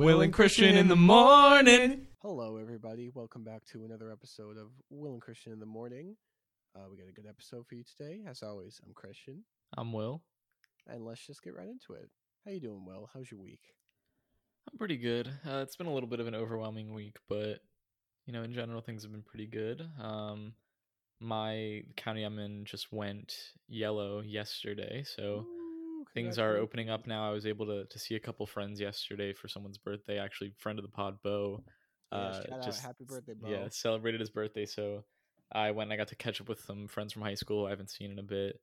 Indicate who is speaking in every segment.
Speaker 1: Will and Christian in the morning.
Speaker 2: Hello, everybody. Welcome back to another episode of Will and Christian in the Morning. Uh, we got a good episode for you today. As always, I'm Christian,
Speaker 1: I'm Will.
Speaker 2: and let's just get right into it. How you doing, Will? How's your week?
Speaker 1: I'm pretty good. Uh, it's been a little bit of an overwhelming week, but you know, in general, things have been pretty good. Um, my county I'm in just went yellow yesterday, so
Speaker 2: Ooh,
Speaker 1: things are opening up now. I was able to to see a couple friends yesterday for someone's birthday. Actually, friend of the pod, Bo.
Speaker 2: Yeah,
Speaker 1: Uh,
Speaker 2: out,
Speaker 1: just
Speaker 2: happy birthday, Bo.
Speaker 1: yeah, celebrated his birthday. So I went and I got to catch up with some friends from high school I haven't seen in a bit.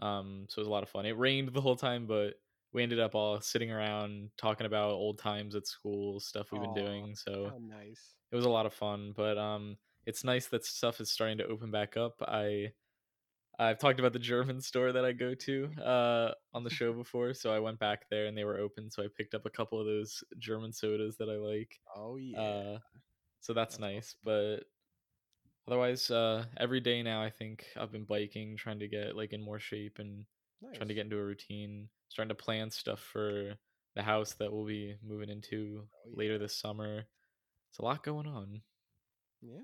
Speaker 1: Um, so it was a lot of fun. It rained the whole time, but we ended up all sitting around talking about old times at school, stuff we've been doing. So
Speaker 2: nice.
Speaker 1: it was a lot of fun. But um, it's nice that stuff is starting to open back up. I I've talked about the German store that I go to uh, on the show before, so I went back there and they were open. So I picked up a couple of those German sodas that I like.
Speaker 2: Oh yeah.
Speaker 1: Uh, so that's,
Speaker 2: That's
Speaker 1: nice. But otherwise, uh, every day now, I think I've been biking, trying to get like in more shape and
Speaker 2: nice.
Speaker 1: trying to get into a routine, starting to plan stuff for the house that we'll be moving into
Speaker 2: Oh,
Speaker 1: later this summer. It's a lot going on.
Speaker 2: Yeah,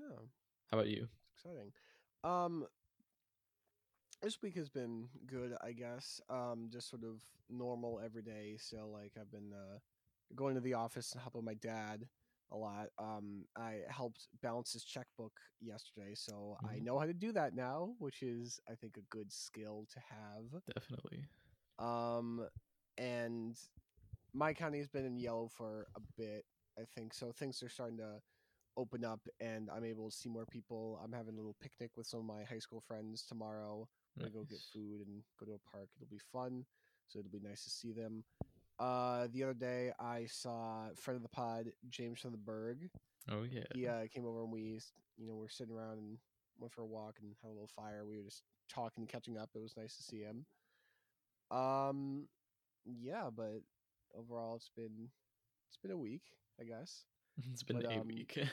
Speaker 1: How about you?
Speaker 2: it's exciting. Um, this week has been good, I guess. Um, just sort of normal every day. So like I've been uh, going to the office and helping my dad a lot. Um, I helped balance his checkbook yesterday, so I
Speaker 1: Mhm.
Speaker 2: know how to do that now, which is I think a good skill to have.
Speaker 1: Definitely.
Speaker 2: Um, and my county has been in yellow for a bit, I think. So things are starting to open up, and I'm able to see more people. I'm having a little picnic with some of my high school friends tomorrow. We're go get food and go to a park. It'll be fun, so it'll be nice to see them. Uh, the other day I saw friend of the pod James from the Berg.
Speaker 1: Oh yeah.
Speaker 2: He uh, came over and we, you know, we are sitting around and went for a walk and had a little fire. We were just talking, and catching up. It was nice to see him. Um, yeah, but overall, it's been it's been a week, I guess.
Speaker 1: It's been
Speaker 2: but,
Speaker 1: a
Speaker 2: um,
Speaker 1: week.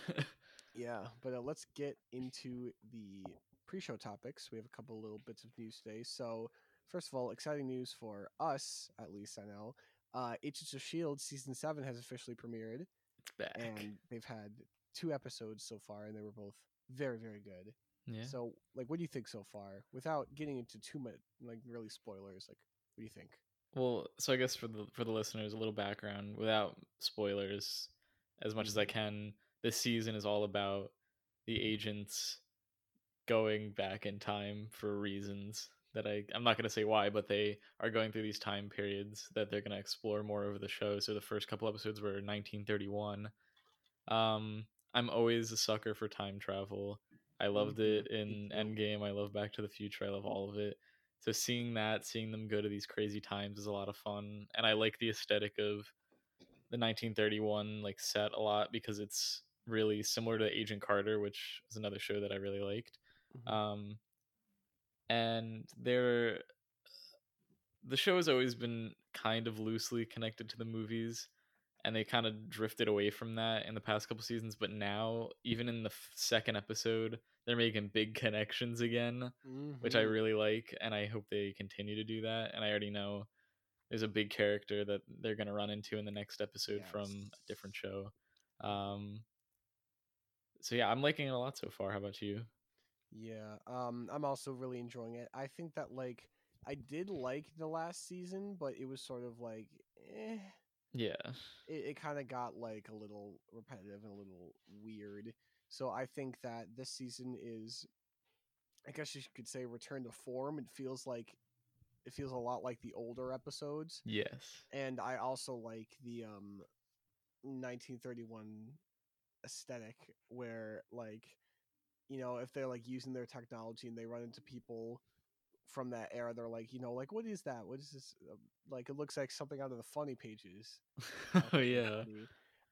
Speaker 2: Yeah, but uh, let's get into the pre-show topics. We have a couple little bits of news today. So, first of all, exciting news for us, at least I know. Uh, Agents of Shield season seven has officially premiered,
Speaker 1: it's back.
Speaker 2: and they've had two episodes so far, and they were both very, very good.
Speaker 1: yeah.
Speaker 2: So, like, what do you think so far? Without getting into too much, like, really spoilers, like, what do you think?
Speaker 1: Well, so I guess for the for the listeners, a little background without spoilers, as much as I
Speaker 2: Mhm.
Speaker 1: can. This season is all about the agents going back in time for reasons that I I'm not going to say why, but they are going through these time periods that they're going to explore more over the show. So the first couple episodes were 1931. Um, I'm always a sucker for time travel. I loved
Speaker 2: Mhm,
Speaker 1: it in. Endgame. I love Back to the Future. I love all of it. So seeing that, seeing them go to these crazy times is a lot of fun, and I like the aesthetic of the 1931 like set a lot because it's really similar to Agent Carter, which is another show that I really liked.
Speaker 2: Mhm.
Speaker 1: Um, and they're the show has always been kind of loosely connected to the movies and they kind of drifted away from that in the past couple seasons but now even in the f- second episode they're making big connections again which i
Speaker 2: Mhm.
Speaker 1: really like and i hope they continue to do that and i already know there's a big character that they're going to run into in the next episode from a different show um so yeah i'm liking it a lot so far how about you
Speaker 2: Yeah, um, I'm also really enjoying it. I think that like I did like the last season, but it was sort of like, eh,
Speaker 1: yeah
Speaker 2: it, it kind of got like a little repetitive and a little weird. So I think that this season is, I guess you could say, return to form. It feels like, it feels a lot like the older episodes,
Speaker 1: yes
Speaker 2: and I also like the um, 1931 aesthetic where like you know, if they're like using their technology and they run into people from that era, they're like, you know, like what is that? What is this? Uh, Like it looks like something out of the funny pages.
Speaker 1: Oh yeah.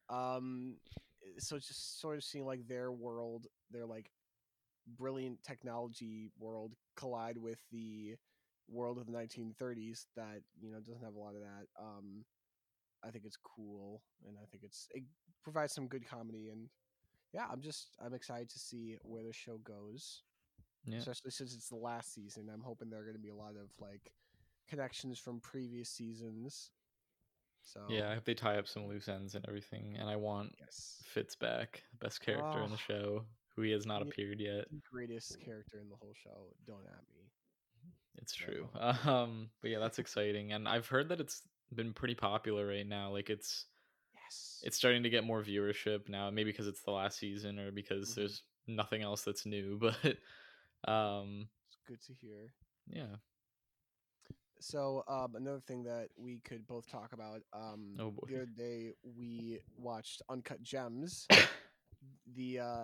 Speaker 2: Um, so it's just sort of seeing like their world, their like brilliant technology world collide with the world of the 1930s that you know doesn't have a lot of that. Um, I think it's cool, and I think it's it provides some good comedy and yeah, I'm just I'm excited to see where the show goes,
Speaker 1: yeah
Speaker 2: especially since it's the last season. I'm hoping there are going to be a lot of like connections from previous seasons. So
Speaker 1: Yeah, I hope they tie up some loose ends and everything. And I want
Speaker 2: yes,
Speaker 1: Fitz back, best character in the
Speaker 2: Oh.
Speaker 1: show, who he has not appeared yet.
Speaker 2: greatest character in the whole show. Don't at me.
Speaker 1: It's true. Um, but yeah, that's exciting, and I've heard that it's been pretty popular right now. Like it's
Speaker 2: Yes.
Speaker 1: it's starting to get more viewership now. Maybe because it's the last season, or because
Speaker 2: Mhm.
Speaker 1: there's nothing else that's new. But um,
Speaker 2: It's good to hear.
Speaker 1: yeah.
Speaker 2: So um, another thing that we could both talk about. Um,
Speaker 1: Oh, boy.
Speaker 2: The other day we watched Uncut Gems, the uh,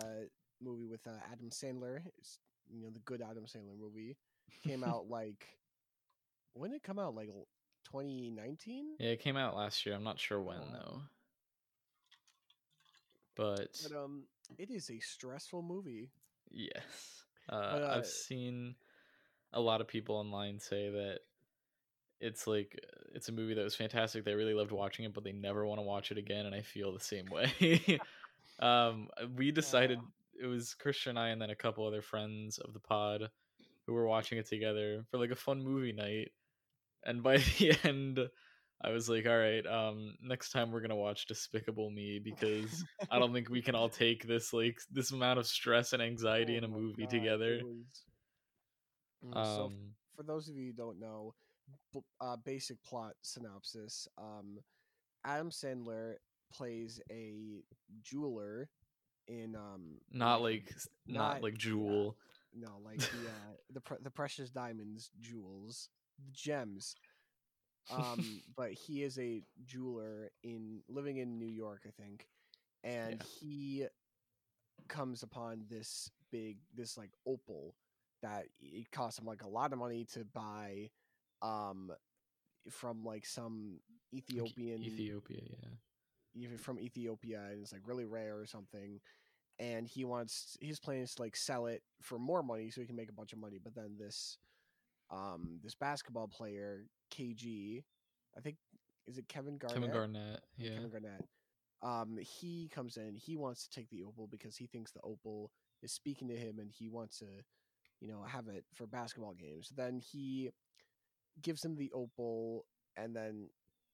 Speaker 2: movie with uh, Adam Sandler. It's, you know the good Adam Sandler movie came out like when did it come out? Like 2019.
Speaker 1: Yeah, it came out last year. I'm not sure when though. But
Speaker 2: But um, it is a stressful movie.
Speaker 1: yes, uh,
Speaker 2: But, uh,
Speaker 1: I've seen a lot of people online say that it's like uh, it's a movie that was fantastic. They really loved watching it, but they never want to watch it again. And I feel the same way. um, we decided it was Christian and I, and then a couple other friends of the pod who were watching it together for like a fun movie night. And by the end, I was like, "All right, um, next time we're gonna watch Despicable Me because I don't think we can all take this like this amount of stress and anxiety
Speaker 2: Oh
Speaker 1: in a movie
Speaker 2: God,
Speaker 1: together."
Speaker 2: Mm, so
Speaker 1: Um,
Speaker 2: for those of you who don't know, uh, basic plot synopsis: um, Adam Sandler plays a jeweler in um
Speaker 1: not like not,
Speaker 2: not-
Speaker 1: like. Jewel.
Speaker 2: no like the uh, the pre- the precious diamonds, jewels, the gems. Um, but he is a jeweler in living in New York, I think, and
Speaker 1: Yeah.
Speaker 2: he comes upon this big this like opal that it costs him like a lot of money to buy um from like some
Speaker 1: Like,
Speaker 2: Ethiopian
Speaker 1: Ethiopia, yeah.
Speaker 2: even from Ethiopia and it's like really rare or something. And he wants his plan is to like sell it for more money so he can make a bunch of money. But then this um this basketball player, KG, I think is it Kevin Garnett?
Speaker 1: Kevin Garnett, yeah.
Speaker 2: Kevin Garnett. Um, he comes in. He wants to take the opal because he thinks the opal is speaking to him, and he wants to, you know, have it for basketball games. Then he gives him the opal, and then,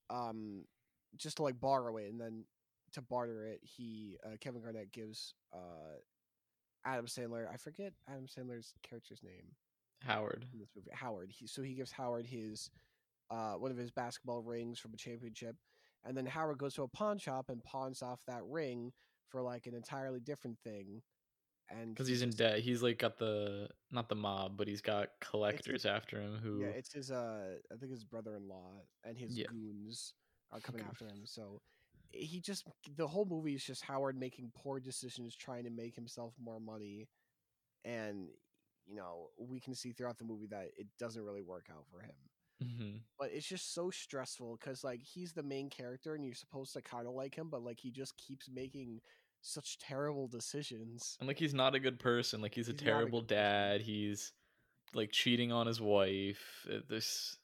Speaker 2: um, just to like borrow it, and then to barter it, he uh, Kevin Garnett gives uh Adam Sandler. I forget Adam Sandler's character's name
Speaker 1: Howard.
Speaker 2: in this movie. Howard. He, so he gives Howard his uh, one of his basketball rings from a championship, and then Howard goes to a pawn shop and pawns off that ring for like an entirely different thing. And
Speaker 1: Because he's in debt. He's like got the not the mob, but he's got collectors after him who
Speaker 2: Yeah, it's his. Uh, I think his brother-in-law and his
Speaker 1: Yeah.
Speaker 2: goons are coming after him. So he just the whole movie is just Howard making poor decisions, trying to make himself more money, and you know we can see throughout the movie that it doesn't really work out for him.
Speaker 1: Mhm.
Speaker 2: but it's just so stressful because like he's the main character and you're supposed to kind of like him but like he just keeps making such terrible decisions
Speaker 1: and like he's not a good person. Like he's a
Speaker 2: He's a
Speaker 1: terrible
Speaker 2: person.
Speaker 1: dad. He's like cheating on his wife. Uh, There's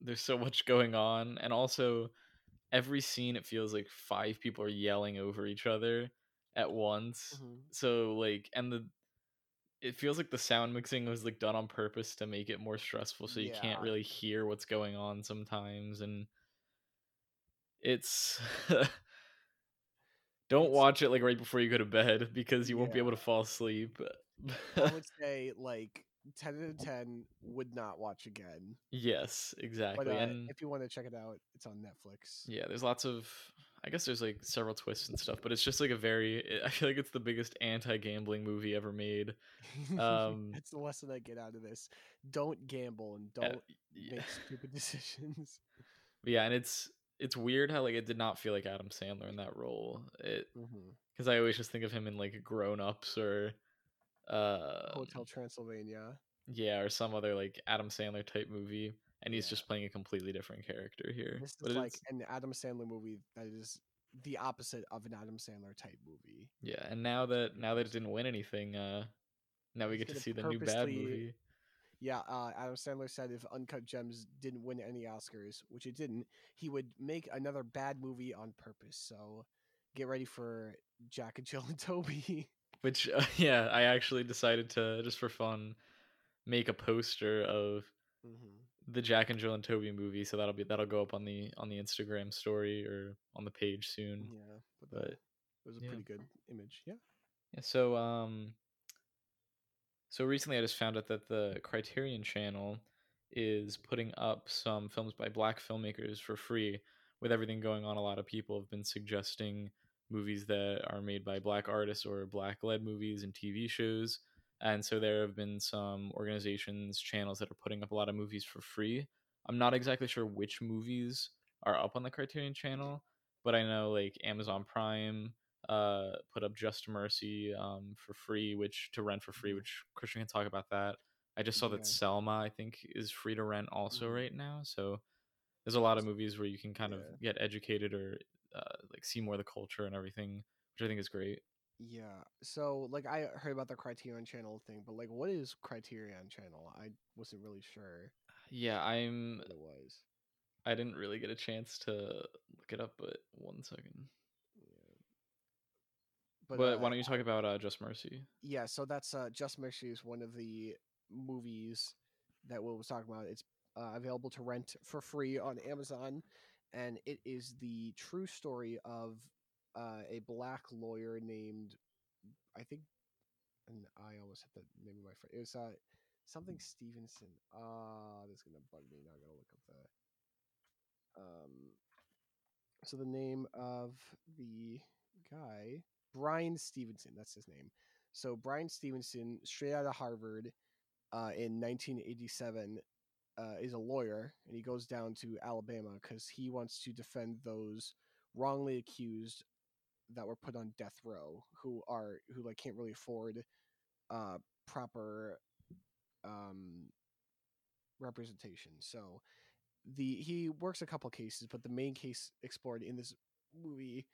Speaker 1: there's so much going on, and also every scene it feels like five people are yelling over each other at once.
Speaker 2: Mhm.
Speaker 1: So like, and the it feels like the sound mixing was like done on purpose to make it more stressful, so you can't really hear what's going on sometimes, and it's. Don't
Speaker 2: It's-
Speaker 1: watch it like right before you go to bed because you won't be able to fall asleep.
Speaker 2: i would say like 10 out of 10 would not watch again
Speaker 1: yes, exactly.
Speaker 2: but uh,
Speaker 1: and
Speaker 2: if you want to check it out it's on netflix
Speaker 1: yeah, there's lots of I guess there's like several twists and stuff, but it's just like a very I feel like it's the biggest anti-gambling movie ever made. um,
Speaker 2: that's the lesson i get out of this don't gamble and
Speaker 1: Uh,
Speaker 2: don't
Speaker 1: yeah.
Speaker 2: make stupid decisions
Speaker 1: yeah, and it's it's weird how like it did not feel like Adam Sandler in that role. It because I always just think of him in like Grown Ups or uh
Speaker 2: hotel transylvania
Speaker 1: yeah or some other like Adam Sandler type movie, and he's
Speaker 2: Yeah.
Speaker 1: just playing a completely different character here.
Speaker 2: This is
Speaker 1: it
Speaker 2: like an Adam Sandler movie that is the opposite of an Adam Sandler type movie.
Speaker 1: Yeah, and now that now that it didn't win anything, uh now we
Speaker 2: He's
Speaker 1: get to see the new bad movie.
Speaker 2: Yeah, uh, Adam Sandler said if Uncut Gems didn't win any Oscars, which it didn't, he would make another bad movie on purpose. So get ready for Jack and Jill and Toby.
Speaker 1: Which uh, yeah, I actually decided to just for fun make a poster of
Speaker 2: hmm
Speaker 1: the Jack and Jill and Toby movie, so that'll be that'll go up on the on the Instagram story or on the page soon.
Speaker 2: Yeah, but,
Speaker 1: But
Speaker 2: it was a
Speaker 1: yeah.
Speaker 2: pretty good image. Yeah.
Speaker 1: Yeah, so um so recently I just found out that the Criterion channel is putting up some films by black filmmakers for free. With everything going on, a lot of people have been suggesting movies that are made by black artists or black led movies and TV shows. And so there have been some organizations, channels that are putting up a lot of movies for free. I'm not exactly sure which movies are up on the Criterion channel, but I know like Amazon Prime uh put up Just Mercy um for free, which to rent for free,
Speaker 2: Mhm.
Speaker 1: which Christian can talk about that. I just saw
Speaker 2: Yeah.
Speaker 1: that Selma, I think, is free to rent also
Speaker 2: Mhm.
Speaker 1: right now. So there's a lot of movies where you can kind
Speaker 2: Yeah.
Speaker 1: of get educated or uh, like see more of the culture and everything, which I think is great.
Speaker 2: Yeah. So like I heard about the Criterion channel thing, but like what is Criterion channel? I wasn't really sure
Speaker 1: Yeah, I'm.
Speaker 2: it was.
Speaker 1: I didn't really get a chance to look it up, but one second.
Speaker 2: Yeah.
Speaker 1: But,
Speaker 2: uh,
Speaker 1: why don't you talk about uh, Just Mercy?
Speaker 2: yeah, so that's uh Just Mercy is one of the movies that Will was talking about. It's uh, available to rent for free on Amazon, and it is the true story of uh, a black lawyer named I think, and I almost hit the name of my friend. It was uh something Stevenson. Ah, this is gonna bug me. Now I gotta look up the um. So the name of the guy, Bryan Stevenson. That's his name. So Bryan Stevenson, straight out of Harvard, uh, in 1987, uh, is a lawyer, and he goes down to Alabama because he wants to defend those wrongly accused that were put on death row, who are who like can't really afford uh, proper um, representation. So the he works a couple cases, but the main case explored in this movie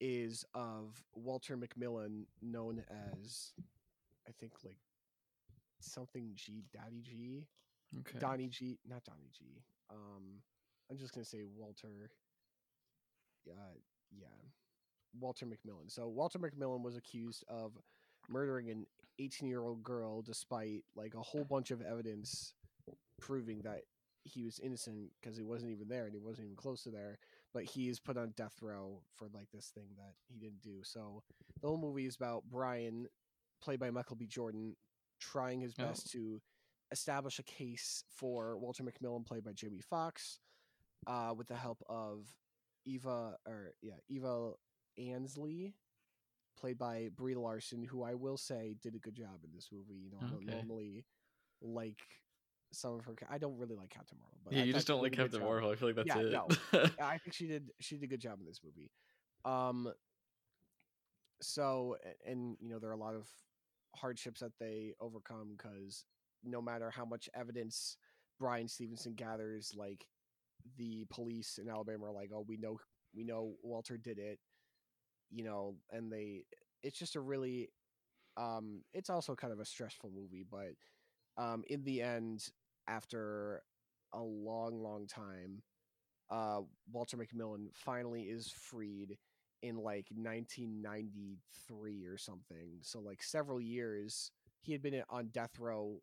Speaker 2: is of Walter McMillan, known as I think like something G, Daddy G,
Speaker 1: Okay.
Speaker 2: Donnie G, not Donnie G. Um, I'm just gonna say Walter. Uh, yeah, Walter McMillan. So Walter McMillan was accused of murdering an 18 year old girl, despite like a whole bunch of evidence proving that he was innocent because he wasn't even there and he wasn't even close to there. But he is put on death row for like this thing that he didn't do. So the whole movie is about Bryan, played by Michael B. Jordan, trying his
Speaker 1: Oh.
Speaker 2: best to establish a case for Walter McMillan, played by Jamie Foxx uh, with the help of Eva or yeah Eva Ansley, played by Brie Larson, who I will say did a good job in this movie. You know, I don't normally like some of her. I don't really like Captain Marvel, but
Speaker 1: yeah,
Speaker 2: I
Speaker 1: you just don't like Captain. Marvel. I feel like that's
Speaker 2: Yeah,
Speaker 1: it.
Speaker 2: no. I think she did. She did a good job in this movie. Um. So, and you know, there are a lot of hardships that they overcome because no matter how much evidence Bryan Stevenson gathers, like the police in Alabama are like, "Oh, we know, we know Walter did it," you know, and they. It's just a really. Um, it's also kind of a stressful movie, but um, in the end, after a long, long time, uh, Walter McMillan finally is freed in like 1993 or something. So like several years, he had been on death row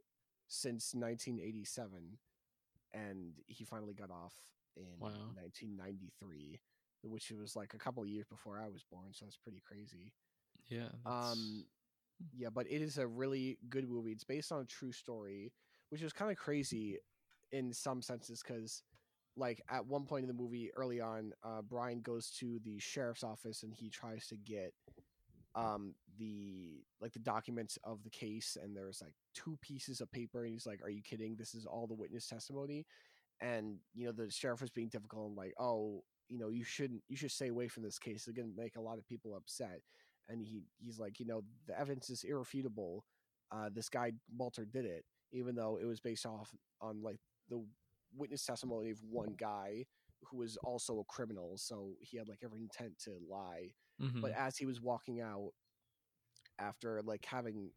Speaker 2: since 1987, and he finally got off in
Speaker 1: Wow.
Speaker 2: 1993, which was like a couple of years before I was born. So that's pretty crazy.
Speaker 1: yeah. that's-
Speaker 2: Um, yeah, but it is a really good movie. It's based on a true story, which is kind of crazy in some senses because, like, at one point in the movie, early on, uh, Bryan goes to the sheriff's office and he tries to get um the like the documents of the case and there's like two pieces of paper and he's like are you kidding this is all the witness testimony and you know the sheriff was being difficult and like oh you know you shouldn't you should stay away from this case it's going to make a lot of people upset and he he's like you know the evidence is irrefutable uh this guy walter did it even though it was based off on like the witness testimony of one guy who was also a criminal so he had like every intent to lie
Speaker 1: Mhm.
Speaker 2: but as he was walking out after like having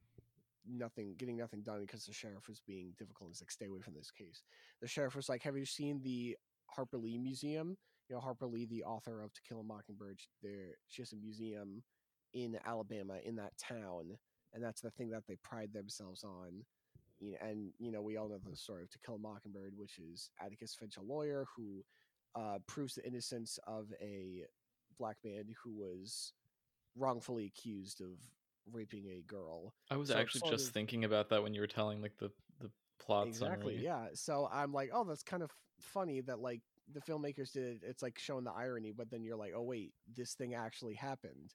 Speaker 2: nothing getting nothing done because the sheriff was being difficult he's like stay away from this case the sheriff was like have you seen the harper lee museum you know harper lee the author of to kill a mockingbird there she has a museum in alabama in that town and that's the thing that they pride themselves on you know, and you know we all know the story of To Kill a Mockingbird, which is Atticus Finch, a lawyer who uh, proves the innocence of a black man who was wrongfully accused of raping a girl.
Speaker 1: I was
Speaker 2: So
Speaker 1: actually just
Speaker 2: of-
Speaker 1: thinking about that when you were telling like the the plot
Speaker 2: exactly
Speaker 1: summary.
Speaker 2: yeah so i'm like oh that's kind of funny that like the filmmakers did it's like showing the irony but then you're like oh wait this thing actually happened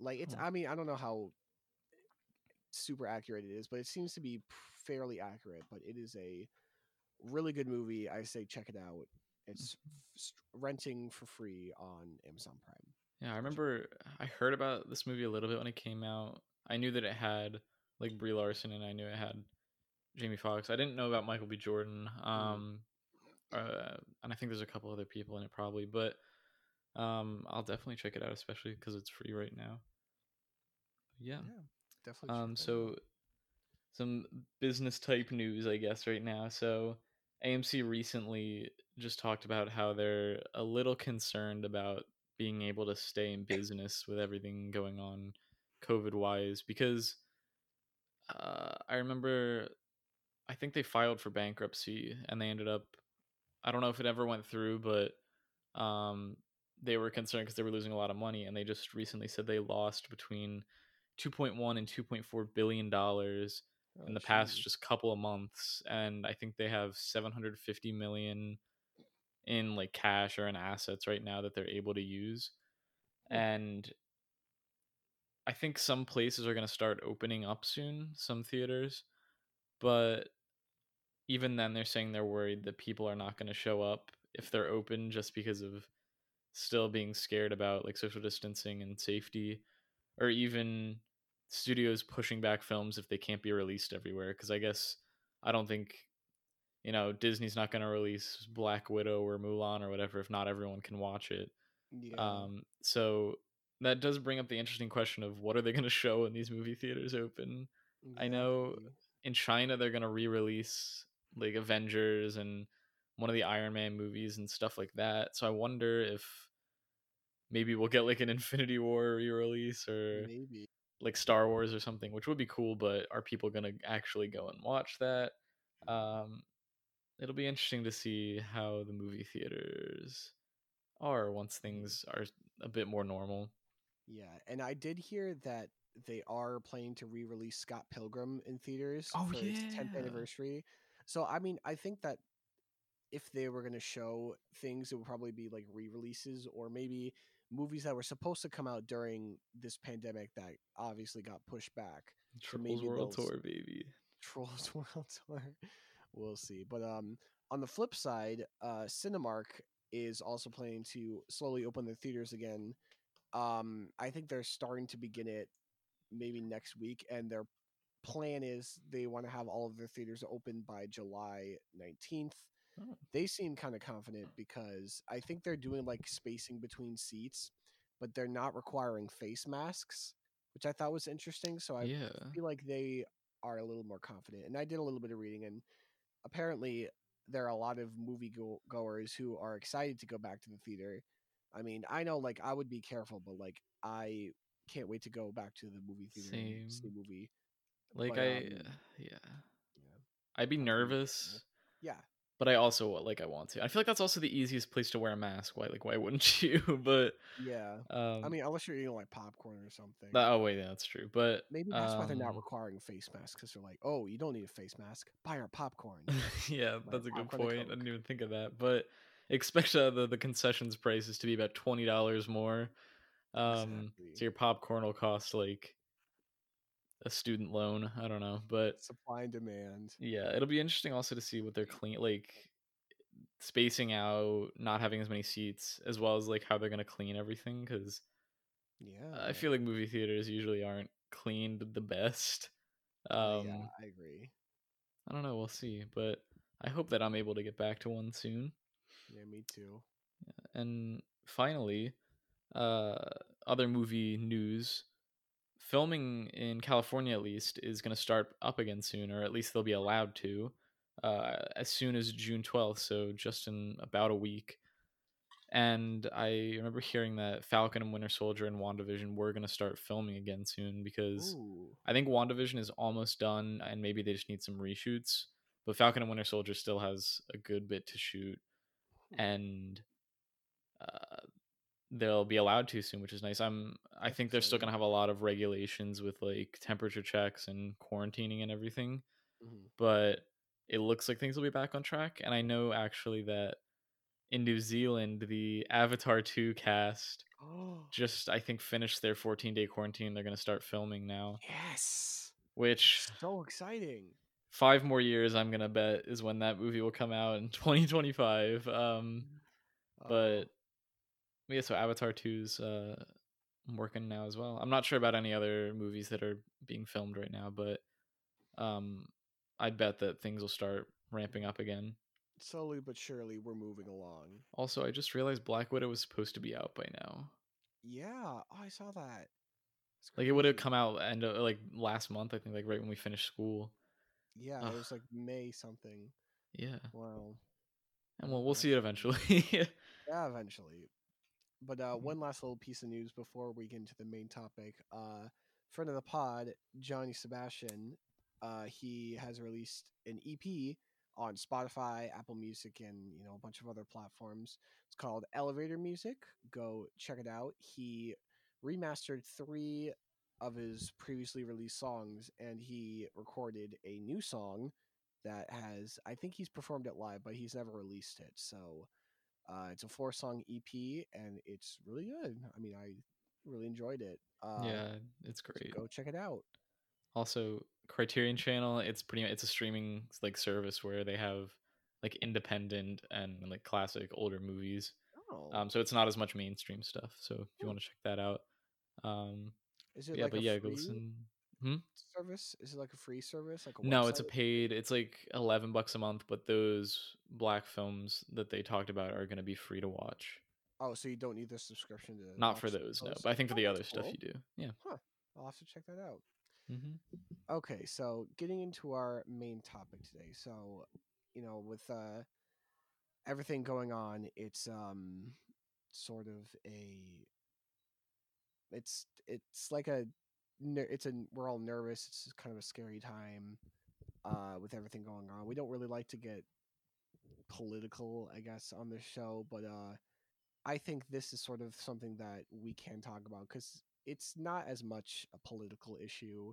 Speaker 2: like it's
Speaker 1: Huh.
Speaker 2: i mean i don't know how super accurate it is but it seems to be fairly accurate but it is a really good movie i say check it out it's
Speaker 1: Mm-hmm.
Speaker 2: f- renting for free on amazon prime
Speaker 1: Yeah, I remember I heard about this movie a little bit when it came out. I knew that it had like Brie Larson and I knew it had Jamie Foxx. I didn't know about Michael B. Jordan. Um uh, and I think there's a couple other people in it probably, but um I'll definitely check it out especially cuz it's free right now. Yeah.
Speaker 2: definitely
Speaker 1: Um
Speaker 2: check that out.
Speaker 1: so some business type news I guess right now. So AMC recently just talked about how they're a little concerned about being able to stay in business with everything going on COVID wise because uh, I remember I think they filed for bankruptcy and they ended up I don't know if it ever went through, but um, they were concerned because they were losing a lot of money and they just recently said they lost between 2.1 and 2.4 billion dollars in
Speaker 2: Oh,
Speaker 1: the past just couple of months and i think they have 750 million in like cash or in assets right now that they're able to use
Speaker 2: Hmm.
Speaker 1: and i think some places are going to start opening up soon some theaters but even then they're saying they're worried that people are not going to show up if they're open just because of still being scared about like social distancing and safety or even studios pushing back films if they can't be released everywhere because i guess i don't think you know disney's not going to release black widow or mulan or whatever if not everyone can watch it.
Speaker 2: Yeah.
Speaker 1: Um so that does bring up the interesting question of what are they going to show when these movie theaters open? I know in china they're going to re-release like avengers and one of the iron man movies and stuff like that so i wonder if maybe we'll get like an infinity war re-release or
Speaker 2: maybe
Speaker 1: like Star Wars or something, which would be cool, but are people gonna actually go and watch that? Um, it'll be interesting to see how the movie theaters are once things are a bit more normal.
Speaker 2: Yeah, and I did hear that they are planning to re-release Scott Pilgrim in theaters
Speaker 1: Oh,
Speaker 2: for its 10th anniversary. So I mean, I think that if they were going to show things, it would probably be like re-releases or maybe movies that were supposed to come out during this pandemic that obviously got pushed back.
Speaker 1: Trolls
Speaker 2: maybe
Speaker 1: World Tour, baby.
Speaker 2: Trolls World Tour. we'll see. But um on the flip side, uh Cinemark is also planning to slowly open the theaters again. Um I think they're starting to begin it maybe next week and their plan is they want to have all of their theaters open by July 19th.
Speaker 1: Oh.
Speaker 2: They seem kind of confident because I think they're doing like spacing between seats, but they're not requiring face masks, which I thought was interesting. So I
Speaker 1: yeah.
Speaker 2: feel like they are a little more confident. And I did a little bit of reading, and apparently there are a lot of movie go- goers who are excited to go back to the theater. I mean, I know like I would be careful, but like I can't wait to go back to the movie theater and see a movie.
Speaker 1: Like
Speaker 2: but,
Speaker 1: I,
Speaker 2: um,
Speaker 1: yeah,
Speaker 2: Yeah,
Speaker 1: I'd be
Speaker 2: hopefully we can
Speaker 1: nervous,
Speaker 2: yeah,
Speaker 1: but I also like I want to. I feel like that's also the easiest place to wear a mask. Why, like, why wouldn't you? but
Speaker 2: yeah.
Speaker 1: um,
Speaker 2: I mean, unless you're eating like popcorn or something.
Speaker 1: that- oh wait, yeah, that's true. But
Speaker 2: Maybe that's why they're not
Speaker 1: um,
Speaker 2: requiring face masks because they're like, oh, you don't need a face mask. Buy our popcorn.
Speaker 1: yeah,
Speaker 2: Like
Speaker 1: that's a good point. I didn't even think of that. But expect uh, the the concessions prices to be about twenty dollars more. Um,
Speaker 2: Exactly.
Speaker 1: so your popcorn will cost like a student loan. I don't know, but
Speaker 2: Supply and demand.
Speaker 1: yeah, it'll be interesting also to see what they're clean like spacing out, not having as many seats, as well as like how they're gonna clean everything. Because
Speaker 2: Yeah.
Speaker 1: I feel like movie theaters usually aren't cleaned the best.
Speaker 2: Uh,
Speaker 1: Um,
Speaker 2: yeah, I agree.
Speaker 1: I don't know. We'll see, but I hope that I'm able to get back to one soon.
Speaker 2: Yeah, me too.
Speaker 1: And finally, uh, other movie news. Filming in California, at least, is going to start up again soon, or at least they'll be allowed to, uh, as soon as June 12th, so just in about a week. and I remember hearing that Falcon and Winter Soldier and WandaVision were going to start filming again soon because
Speaker 2: Ooh.
Speaker 1: I think WandaVision is almost done and maybe they just need some reshoots. But Falcon and Winter Soldier still has a good bit to shoot and they'll be allowed to soon, which is nice. I'm I think they're still going to have a lot of regulations with like temperature checks and quarantining and everything,
Speaker 2: Mhm.
Speaker 1: but it looks like things will be back on track and I know actually that in New Zealand the Avatar 2 cast just I think finished their 14 day quarantine. They're gonna start filming now,
Speaker 2: yes.
Speaker 1: which
Speaker 2: So exciting.
Speaker 1: five more years I'm gonna bet is when that movie will come out in 2025. Um,
Speaker 2: Oh,
Speaker 1: but yeah, so Avatar 2's uh, working now as well. I'm not sure about any other movies that are being filmed right now, but um, I'd bet that things will start ramping up again.
Speaker 2: slowly but surely we're moving along.
Speaker 1: Also, I just realized Black Widow was supposed to be out by now.
Speaker 2: Yeah. Oh, I saw that.
Speaker 1: Like it would have come out end of, like last month, I think, like right when we finished school.
Speaker 2: Yeah,
Speaker 1: Ugh.
Speaker 2: it was like May something.
Speaker 1: Yeah,
Speaker 2: Wow.
Speaker 1: and well, we'll see it eventually.
Speaker 2: Yeah, eventually. But uh,
Speaker 1: Mhm.
Speaker 2: one last little piece of news before we get into the main topic. Uh, friend of the pod, Johnny Sebastian, uh, he has released an EP on Spotify, Apple Music, and you know a bunch of other platforms. It's called Elevator Music. Go check it out. He remastered three of his previously released songs, and he recorded a new song that has. I think he's performed it live, but he's never released it. So. Uh, it's a four song EP and it's really good. I mean, I really enjoyed it. Uh,
Speaker 1: yeah, it's
Speaker 2: so
Speaker 1: great.
Speaker 2: go check it out.
Speaker 1: Also, Criterion Channel, it's pretty. It's a streaming like service where they have like independent and like classic older movies.
Speaker 2: Oh,
Speaker 1: Um, so it's not as much mainstream stuff. So if you
Speaker 2: Hmm.
Speaker 1: want to check that out, um,
Speaker 2: is it
Speaker 1: yeah,
Speaker 2: like
Speaker 1: but yeah, go listen. Hmm?
Speaker 2: service? Is it like a free service? Like a
Speaker 1: No, it's a paid. It's like eleven bucks a month, but those black films that they talked about are going to be free to watch.
Speaker 2: Oh, so you don't need the subscription to
Speaker 1: Not for
Speaker 2: watch
Speaker 1: those, no. But I think for
Speaker 2: Oh,
Speaker 1: the
Speaker 2: that's
Speaker 1: other stuff you do. Yeah.
Speaker 2: I'll have to check that out.
Speaker 1: Mm-hmm.
Speaker 2: Okay, so getting into our main topic today. So, you know, with uh everything going on, it's um sort of a it's it's like a it's a we're all nervous. It's kind of a scary time uh with everything going on. We don't really like to get political, I guess, on this show, but uh I think this is sort of something that we can talk about cuz it's not as much a political issue,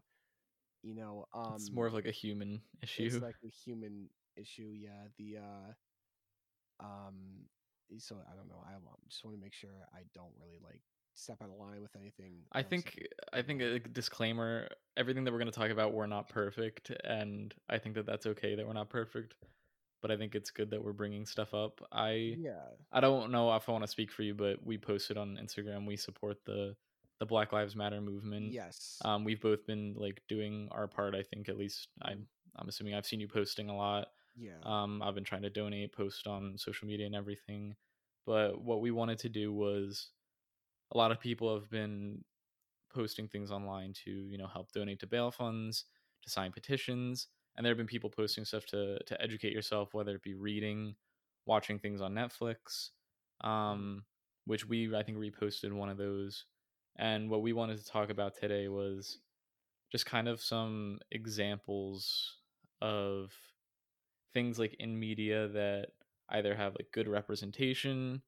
Speaker 2: you know. Um
Speaker 1: it's more of like a human issue.
Speaker 2: it's like a human issue yeah the uh um so i don't know i just want to make sure i don't really like step out of line with anything
Speaker 1: I
Speaker 2: else
Speaker 1: think I think a disclaimer: everything that we're going to talk about, we're not perfect, and I think that that's okay that we're not perfect. But I think it's good that we're bringing stuff up. I
Speaker 2: yeah
Speaker 1: I don't know if I want to speak for you, but we posted on Instagram. We support the the Black Lives Matter movement.
Speaker 2: yes
Speaker 1: Um, we've both been like doing our part. I think at least I'm I'm assuming I've seen you posting a lot.
Speaker 2: yeah
Speaker 1: Um, I've been trying to donate, post on social media and everything. But what we wanted to do was a lot of people have been posting things online to, you know, help donate to bail funds, to sign petitions, and there have been people posting stuff to to educate yourself, whether it be reading, watching things on Netflix, um, which we I think reposted one of those. And what we wanted to talk about today was just kind of some examples of things like in media that either have like good representation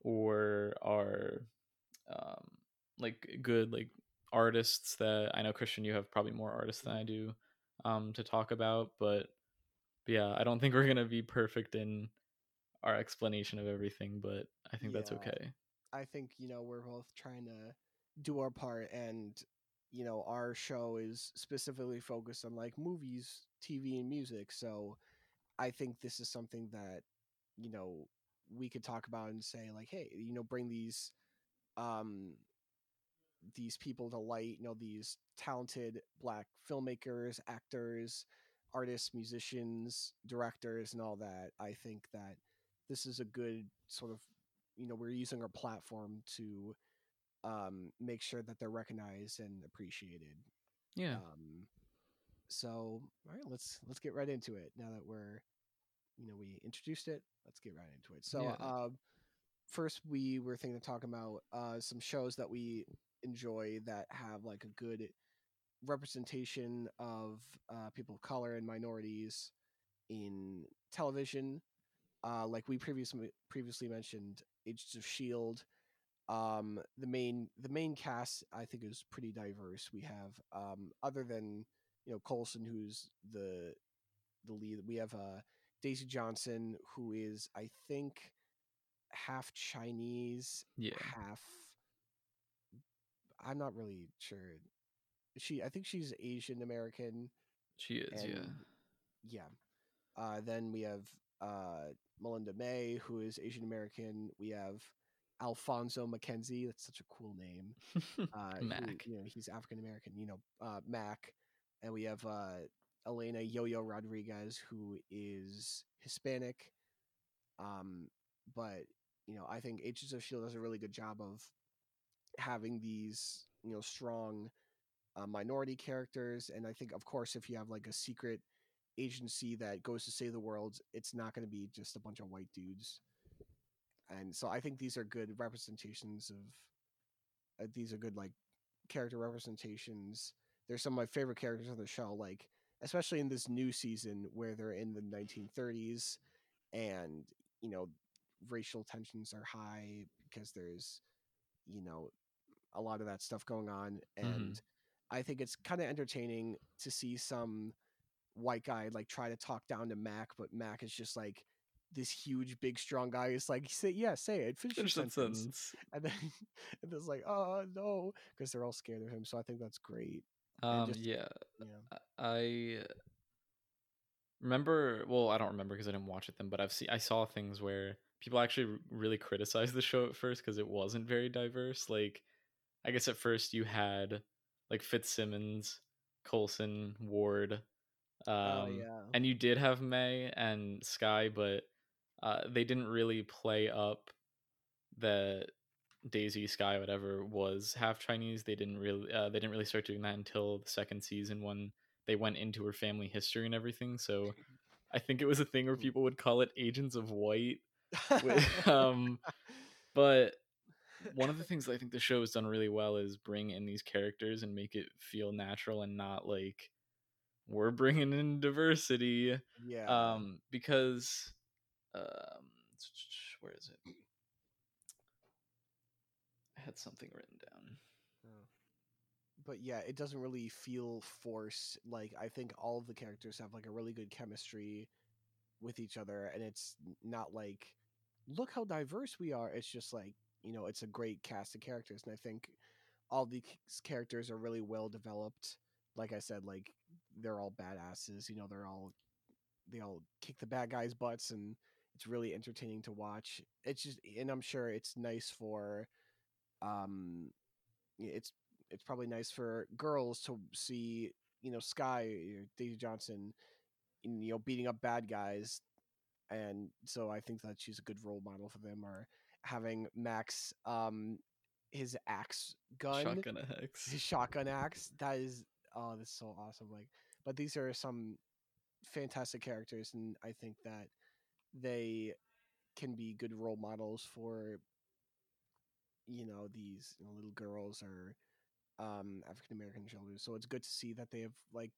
Speaker 1: or are um, like good like artists that I know Christian you have probably more artists than I do um, to talk about but, but yeah I don't think we're gonna be perfect in our explanation of everything but I think that's okay.
Speaker 2: I think you know we're both trying to do our part and you know our show is specifically focused on like movies tv and music so i think this is something that you know we could talk about and say like hey you know bring these um these people to light you know these talented black filmmakers actors artists musicians directors and all that i think that this is a good sort of you know we're using our platform to um make sure that they're recognized and appreciated.
Speaker 1: Yeah.
Speaker 2: Um so all right let's let's get right into it. Now that we're you know we introduced it let's get right into it. So
Speaker 1: Yeah.
Speaker 2: um first we were thinking of talking about uh, some shows that we enjoy that have like a good representation of uh, people of color and minorities in television. Uh, like we previously previously mentioned, Agents of Shield. Um, the main the main cast I think is pretty diverse. We have um, other than you know Coulson, who's the the lead. We have uh, Daisy Johnson, who is I think half Chinese,
Speaker 1: Yeah.
Speaker 2: half. I'm not really sure. She, I think she's Asian American.
Speaker 1: She is, yeah.
Speaker 2: and- Yeah. Uh, then we have uh, Melinda May, who is Asian American. We have Alphonso Mackenzie. That's such a cool name. Uh, who,
Speaker 1: Mac.
Speaker 2: you know, he's African American. You know, uh, Mac. And we have uh, Elena Yo-Yo Rodriguez, who is Hispanic. Um, but you know, I think Agents of Shield does a really good job of having these, you know, strong uh, minority characters. And I think, of course, if you have like a secret agency that goes to save the world, it's not going to be just a bunch of white dudes. And so I think these are good representations of. Uh, these are good like character representations. They're some of my favorite characters on the show, like especially in this new season where they're in the 1930s, and you know, racial tensions are high because there's, you know, a lot of that stuff going on, and I think it's kind of entertaining to see some white guy like try to talk down to Mac, but Mac is just like this huge, big, strong guy. Is like, say, yeah, say it, finish,
Speaker 1: Finish
Speaker 2: your sentence.
Speaker 1: sentence.
Speaker 2: And then and it's like, oh no, because they're all scared of him. So I think that's great.
Speaker 1: Um,
Speaker 2: just-
Speaker 1: yeah.
Speaker 2: Yeah.
Speaker 1: I remember. Well, I don't remember because I didn't watch it then. But I've seen. I saw things where people actually really criticized the show at first because it wasn't very diverse. Like, I guess at first you had like Fitzsimmons, Coulson, Ward. Um,
Speaker 2: oh yeah.
Speaker 1: and you did have May and Skye, but uh, they didn't really play up that Daisy Skye whatever was half Chinese. They didn't really uh, they didn't really start doing that until the second season when they went into her family history and everything. So I think it was a thing where people would call it Agents of White. Um, but one of the things that I think the show has done really well is bring in these characters and make it feel natural and not like we're bringing in diversity
Speaker 2: yeah.
Speaker 1: um because um where is it i had something written down
Speaker 2: but yeah, it doesn't really feel forced. Like I think all of the characters have like a really good chemistry with each other, and it's not like, look how diverse we are. It's just like you know, it's a great cast of characters, and I think all these characters are really well developed. Like I said, like they're all badasses. You know, they're all they all kick the bad guys' butts, and it's really entertaining to watch. It's just, and I'm sure it's nice for, um, it's it's probably nice for girls to see you know Skye or Daisy Johnson, you know, beating up bad guys, and so I think that she's a good role model for them. Or having Mac's, um, his axe gun,
Speaker 1: shotgun a hex
Speaker 2: his shotgun axe. That is oh, that's so awesome. Like, but these are some fantastic characters, and I think that they can be good role models for you know these you know, little girls or um African American children. So it's good to see that they have like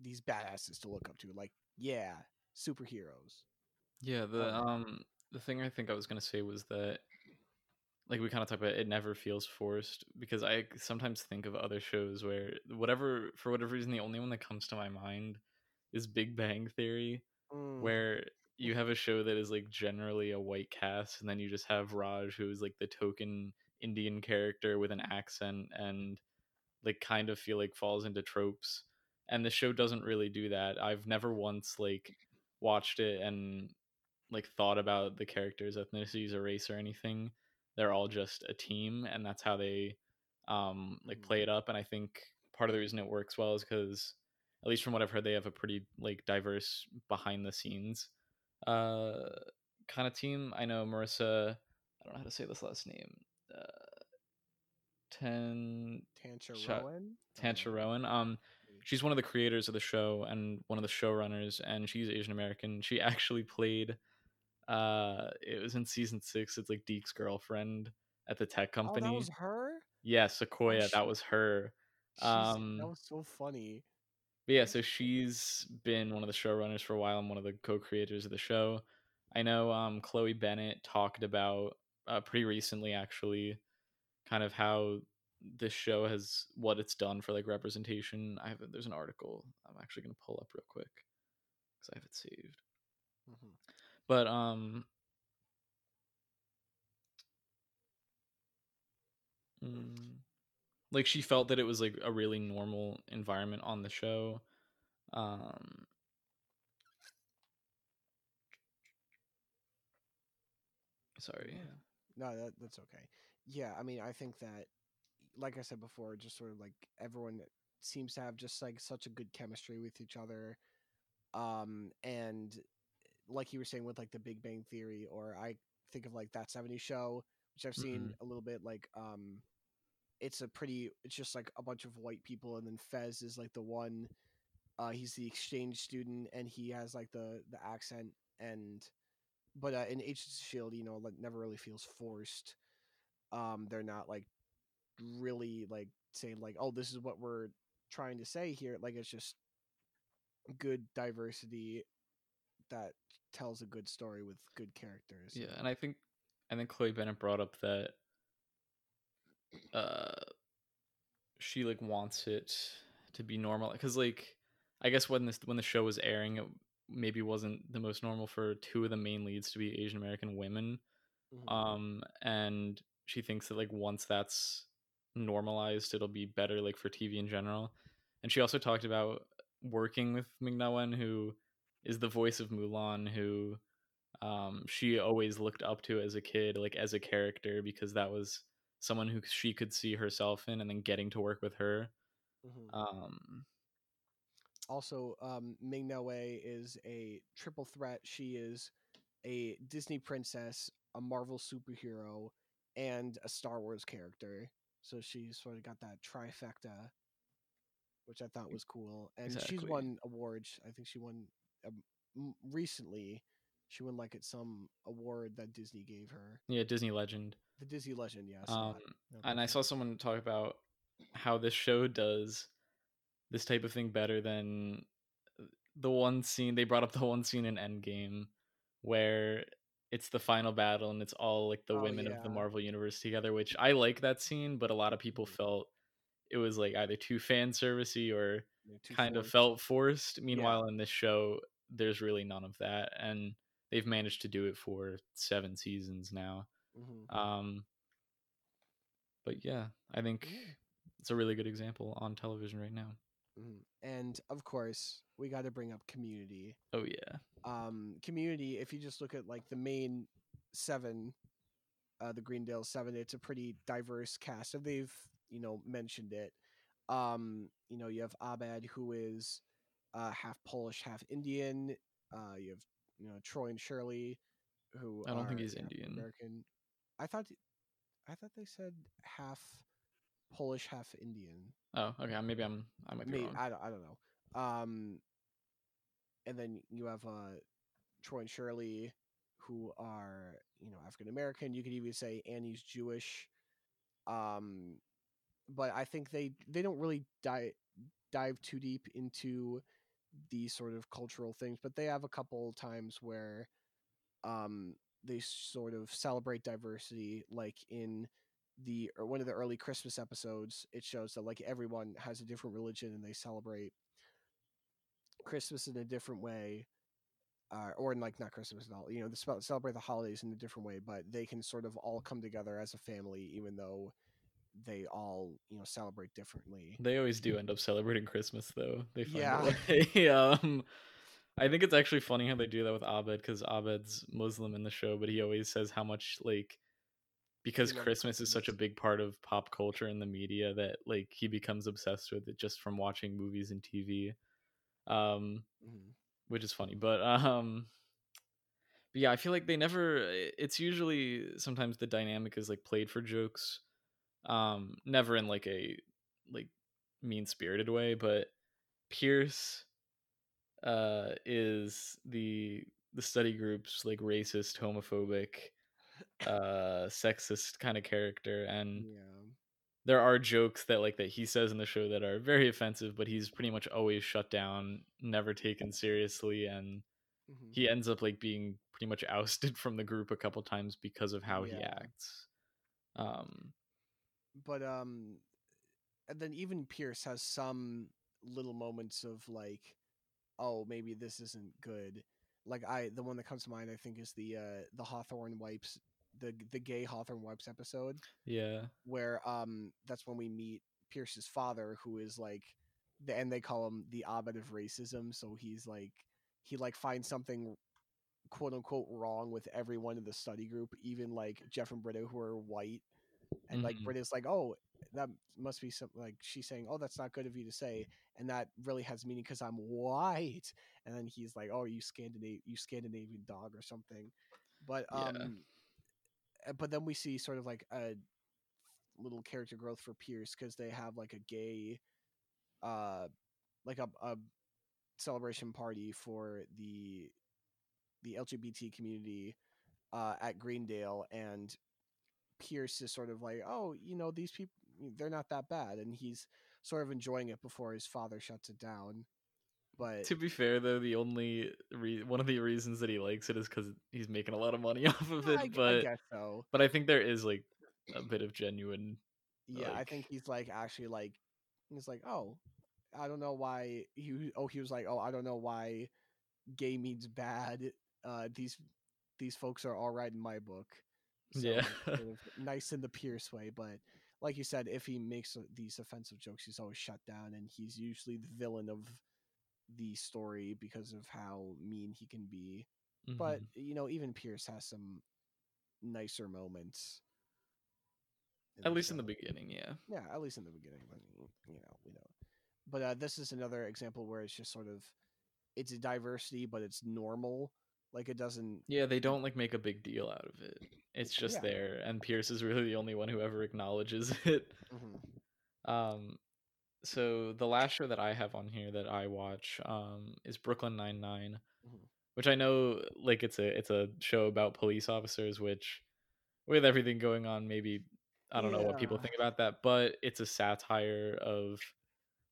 Speaker 2: these badasses to look up to. Like, yeah, superheroes.
Speaker 1: Yeah the
Speaker 2: Um,
Speaker 1: um the thing i think i was going to say was that like we kind of talked about it never feels forced because i sometimes think of other shows where whatever for whatever reason the only one that comes to my mind is big bang theory
Speaker 2: Mm,
Speaker 1: where you have a show that is like generally a white cast and then you just have Raj who is like the token Indian character with an accent and like kind of feel like falls into tropes and the show doesn't really do that. I've never once like watched it and like thought about the characters ethnicities or race or anything. They're all just a team and that's how they um like play it up and I think part of the reason it works well is cuz at least from what I've heard, they have a pretty like diverse behind the scenes uh kind of team. I know Maurissa. I don't know how to say this last name. Uh, Ten
Speaker 2: Tancha Rowan.
Speaker 1: Tantra
Speaker 2: Uh,
Speaker 1: Rowan. Um, she's one of the creators of the show and one of the showrunners, and she's Asian American. She actually played Uh, it was in season six. It's like Deke's girlfriend at the tech
Speaker 2: Oh,
Speaker 1: company.
Speaker 2: that was her.
Speaker 1: yeah, Sequoia.
Speaker 2: shit.
Speaker 1: that was her. Um,
Speaker 2: that was so funny.
Speaker 1: But yeah, so she's been one of the showrunners for a while and one of the co-creators of the show. I know um, Chloe Bennet talked about uh, pretty recently, actually, kind of how this show has what it's done for like representation. I have there's an article I'm actually gonna pull up real quick because I have it saved.
Speaker 2: Mhm.
Speaker 1: But um, mm, like she felt that it was like a really normal environment on the show. Um, sorry.
Speaker 2: Yeah. No, that that's okay. Yeah, I mean, I think that, like I said before, just sort of like everyone seems to have just like such a good chemistry with each other, um, and like you were saying with like the Big Bang Theory, or I think of like that '70s show, which I've seen a little bit. Like, um, it's a pretty, it's just like a bunch of white people, and then Fez is like the one. Uh, he's the exchange student, and he has like the the accent and but uh, in Agents of Shield, you know, like never really feels forced. Um, they're not like really like saying like, oh, this is what we're trying to say here. Like it's just good diversity that tells a good story with good characters.
Speaker 1: Yeah, and I think I think Chloe Bennet brought up that uh she like wants it to be normal because like I guess when this when the show was airing it maybe wasn't the most normal for two of the main leads to be Asian American women
Speaker 2: Mhm.
Speaker 1: um and she thinks that like once that's normalized it'll be better like for tv in general and she also talked about working with Ming-Na Wen who is the voice of mulan who um she always looked up to as a kid like as a character because that was someone who she could see herself in and then getting to work with her
Speaker 2: Mhm.
Speaker 1: um
Speaker 2: also, um, Ming-Na Wen is a triple threat. She is a Disney princess, a Marvel superhero, and a Star Wars character. So she sort of got that trifecta, which I thought was cool. And she's won awards. I think she won recently. She won like at some award that Disney gave her.
Speaker 1: yeah disney legend
Speaker 2: The Disney Legend, yes.
Speaker 1: um and i saw someone talk about how this show does this type of thing better than the one scene they brought up the one scene in endgame where it's the final battle and it's all like the
Speaker 2: Oh,
Speaker 1: women of the marvel universe together which i like that scene but a lot of people
Speaker 2: Mhm.
Speaker 1: felt it was like either too fan servicey or
Speaker 2: Too
Speaker 1: kind of felt forced meanwhile in this show there's really none of that and they've managed to do it for seven seasons now
Speaker 2: Mhm.
Speaker 1: um but yeah i think
Speaker 2: Yeah.
Speaker 1: it's a really good example on television right now
Speaker 2: Mhm. And of course, we got to bring up Community.
Speaker 1: oh yeah
Speaker 2: um community if you just look at like the main seven uh the greendale seven it's a pretty diverse cast and they've you know mentioned it um you know you have abed who is uh half polish half indian uh you have you know troy and shirley who
Speaker 1: I don't think he's Indian.
Speaker 2: american i thought i thought they said half polish half indian
Speaker 1: oh okay maybe i'm i might be
Speaker 2: Maybe,
Speaker 1: wrong
Speaker 2: I, don't, I don't know. Um, and then you have uh, Troy and Shirley, who are you know African American. You could even say Annie's Jewish. Um, but I think they they don't really dive dive too deep into these sort of cultural things. But they have a couple times where um, they sort of celebrate diversity, like in the or one of the early Christmas episodes, it shows that like everyone has a different religion and they celebrate Christmas in a different way, uh, or in like not Christmas at all. You know, they celebrate the holidays in a different way, but they can sort of all come together as a family, even though they all you know celebrate differently.
Speaker 1: they always do end up celebrating christmas though they find
Speaker 2: Yeah.
Speaker 1: a way um i think it's actually funny how they do that with abed because abed's muslim in the show but he always says how much like because christmas is such a big part of pop culture and the media that like he becomes obsessed with it just from watching movies and tv um
Speaker 2: Mhm.
Speaker 1: which is funny but um but yeah i feel like they never it's usually sometimes the dynamic is like played for jokes um never in like a like mean spirited way but pierce uh is the the study group's like racist, homophobic, uh, sexist kind of character, and
Speaker 2: Yeah.
Speaker 1: there are jokes that like that he says in the show that are very offensive, but he's pretty much always shut down, never taken seriously, and
Speaker 2: Mhm.
Speaker 1: he ends up like being pretty much ousted from the group a couple times because of how he acts. Um,
Speaker 2: But um and then even Pierce has some little moments of like oh maybe this isn't good. Like I the one that comes to mind I think is the uh the Hawthorne wipes the the gay Hawthorne wipes episode
Speaker 1: yeah,
Speaker 2: where um that's when we meet Pierce's father who is like the, and they call him the abbot of racism so he's like he like finds something quote unquote wrong with everyone in the study group even like Jeff and Britta who are white and like
Speaker 1: Mhm.
Speaker 2: Britta's like oh that must be something like she's saying oh that's not good of you to say and that really has meaning because I'm white and then he's like oh you Scandinavian you Scandinavian dog or something but um uh, but then we see sort of like a little character growth for Pierce because they have like a gay, uh, like a, a celebration party for the the LGBT community uh, at Greendale, and Pierce is sort of like, oh, you know, these people they're not that bad, and he's sort of enjoying it before his father shuts it down. But
Speaker 1: to be fair though, the only re- one of the reasons that he likes it is because he's making a lot of money off of it.
Speaker 2: I, I
Speaker 1: but
Speaker 2: guess so.
Speaker 1: but I think there is like a bit of genuine.
Speaker 2: Yeah, I think he's like actually like he's like, oh, I don't know why he oh he was like, oh, I don't know why gay means bad. Uh these these folks are all right in my book. So,
Speaker 1: Yeah.
Speaker 2: sort of nice in the Pierce way, but like you said, if he makes uh, these offensive jokes, he's always shut down, and he's usually the villain of the story because of how mean he can be. But
Speaker 1: Mhm.
Speaker 2: you know, even Pierce has some nicer moments.
Speaker 1: at least in the beginning, yeah.
Speaker 2: Yeah, at least in the beginning, but you know, we know. But uh, this is another example where it's just sort of it's a diversity, but it's normal. Like it doesn't.
Speaker 1: Yeah, they don't like make a big deal out of it. It's just
Speaker 2: Yeah.
Speaker 1: there, and Pierce is really the only one who ever acknowledges it.
Speaker 2: Mhm.
Speaker 1: Um, so the last show that I have on here that I watch um is Brooklyn Nine
Speaker 2: Mhm.
Speaker 1: which I know like it's a it's a show about police officers, which with everything going on, maybe I don't know what people think about that, but it's a satire of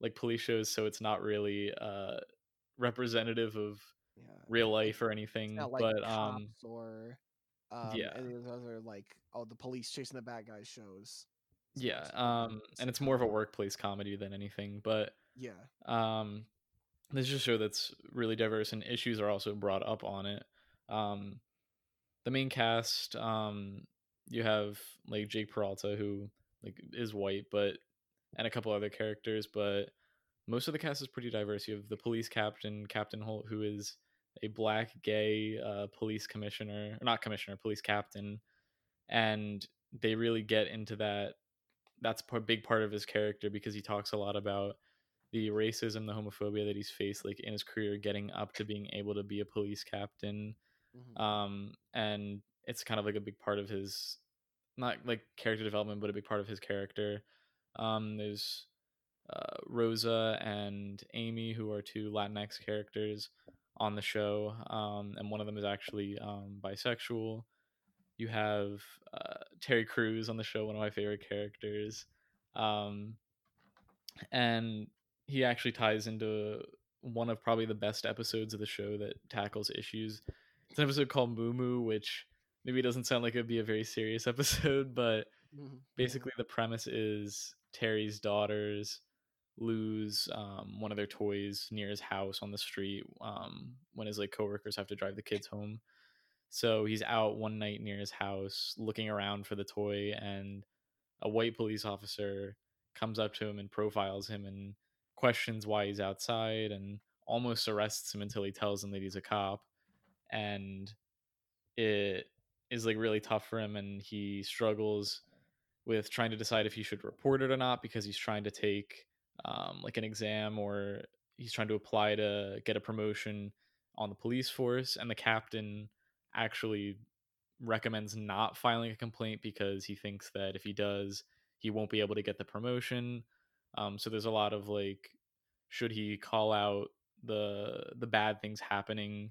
Speaker 1: like police shows, so it's not really uh representative of
Speaker 2: Yeah.
Speaker 1: real life or anything.
Speaker 2: not like
Speaker 1: but um
Speaker 2: or um,
Speaker 1: yeah.
Speaker 2: any of those other like oh the police chasing the bad guys shows. It's
Speaker 1: yeah, um and it's more of a workplace comedy than anything, but
Speaker 2: yeah.
Speaker 1: um this is a show that's really diverse and issues are also brought up on it um the main cast um you have like jake peralta who like is white but and a couple other characters but most of the cast is pretty diverse you have the police captain captain holt who is a black gay uh, police commissioner or not commissioner police captain and they really get into that that's a big part of his character because he talks a lot about the racism, the homophobia that he's faced like in his career getting up to being able to be a police captain.
Speaker 2: Mhm.
Speaker 1: Um and it's kind of like a big part of his not like character development, but a big part of his character. Um there's uh, Rosa and Amy, who are two Latinx characters on the show, um, and one of them is actually um, bisexual. You have uh, Terry Crews on the show, one of my favorite characters, um, and he actually ties into one of probably the best episodes of the show that tackles issues. It's an episode called Moo Moo, which maybe doesn't sound like it'd be a very serious episode, but
Speaker 2: Mhm.
Speaker 1: basically the premise is Terry's daughters lose um, one of their toys near his house on the street um, when his like coworkers have to drive the kids home. So he's out one night near his house looking around for the toy, and a white police officer comes up to him and profiles him and questions why he's outside and almost arrests him until he tells him that he's a cop. And it is like really tough for him, and he struggles with trying to decide if he should report it or not because he's trying to take um, like an exam or he's trying to apply to get a promotion on the police force and the captain actually recommends not filing a complaint because he thinks that if he does he won't be able to get the promotion um, so there's a lot of like should he call out the the bad things happening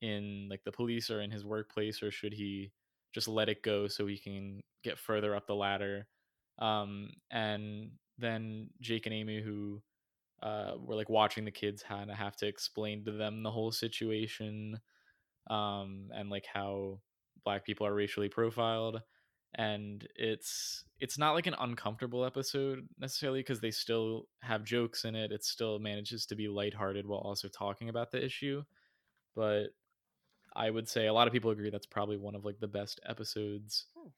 Speaker 1: in like the police or in his workplace, or should he just let it go so he can get further up the ladder? Um, and then Jake and Amy, who uh, were like watching the kids, kind of have to explain to them the whole situation, um, and like how black people are racially profiled and it's it's not like an uncomfortable episode necessarily because they still have jokes in it it still manages to be lighthearted while also talking about the issue but i would say a lot of people agree that's probably one of like the best episodes
Speaker 2: Hmm.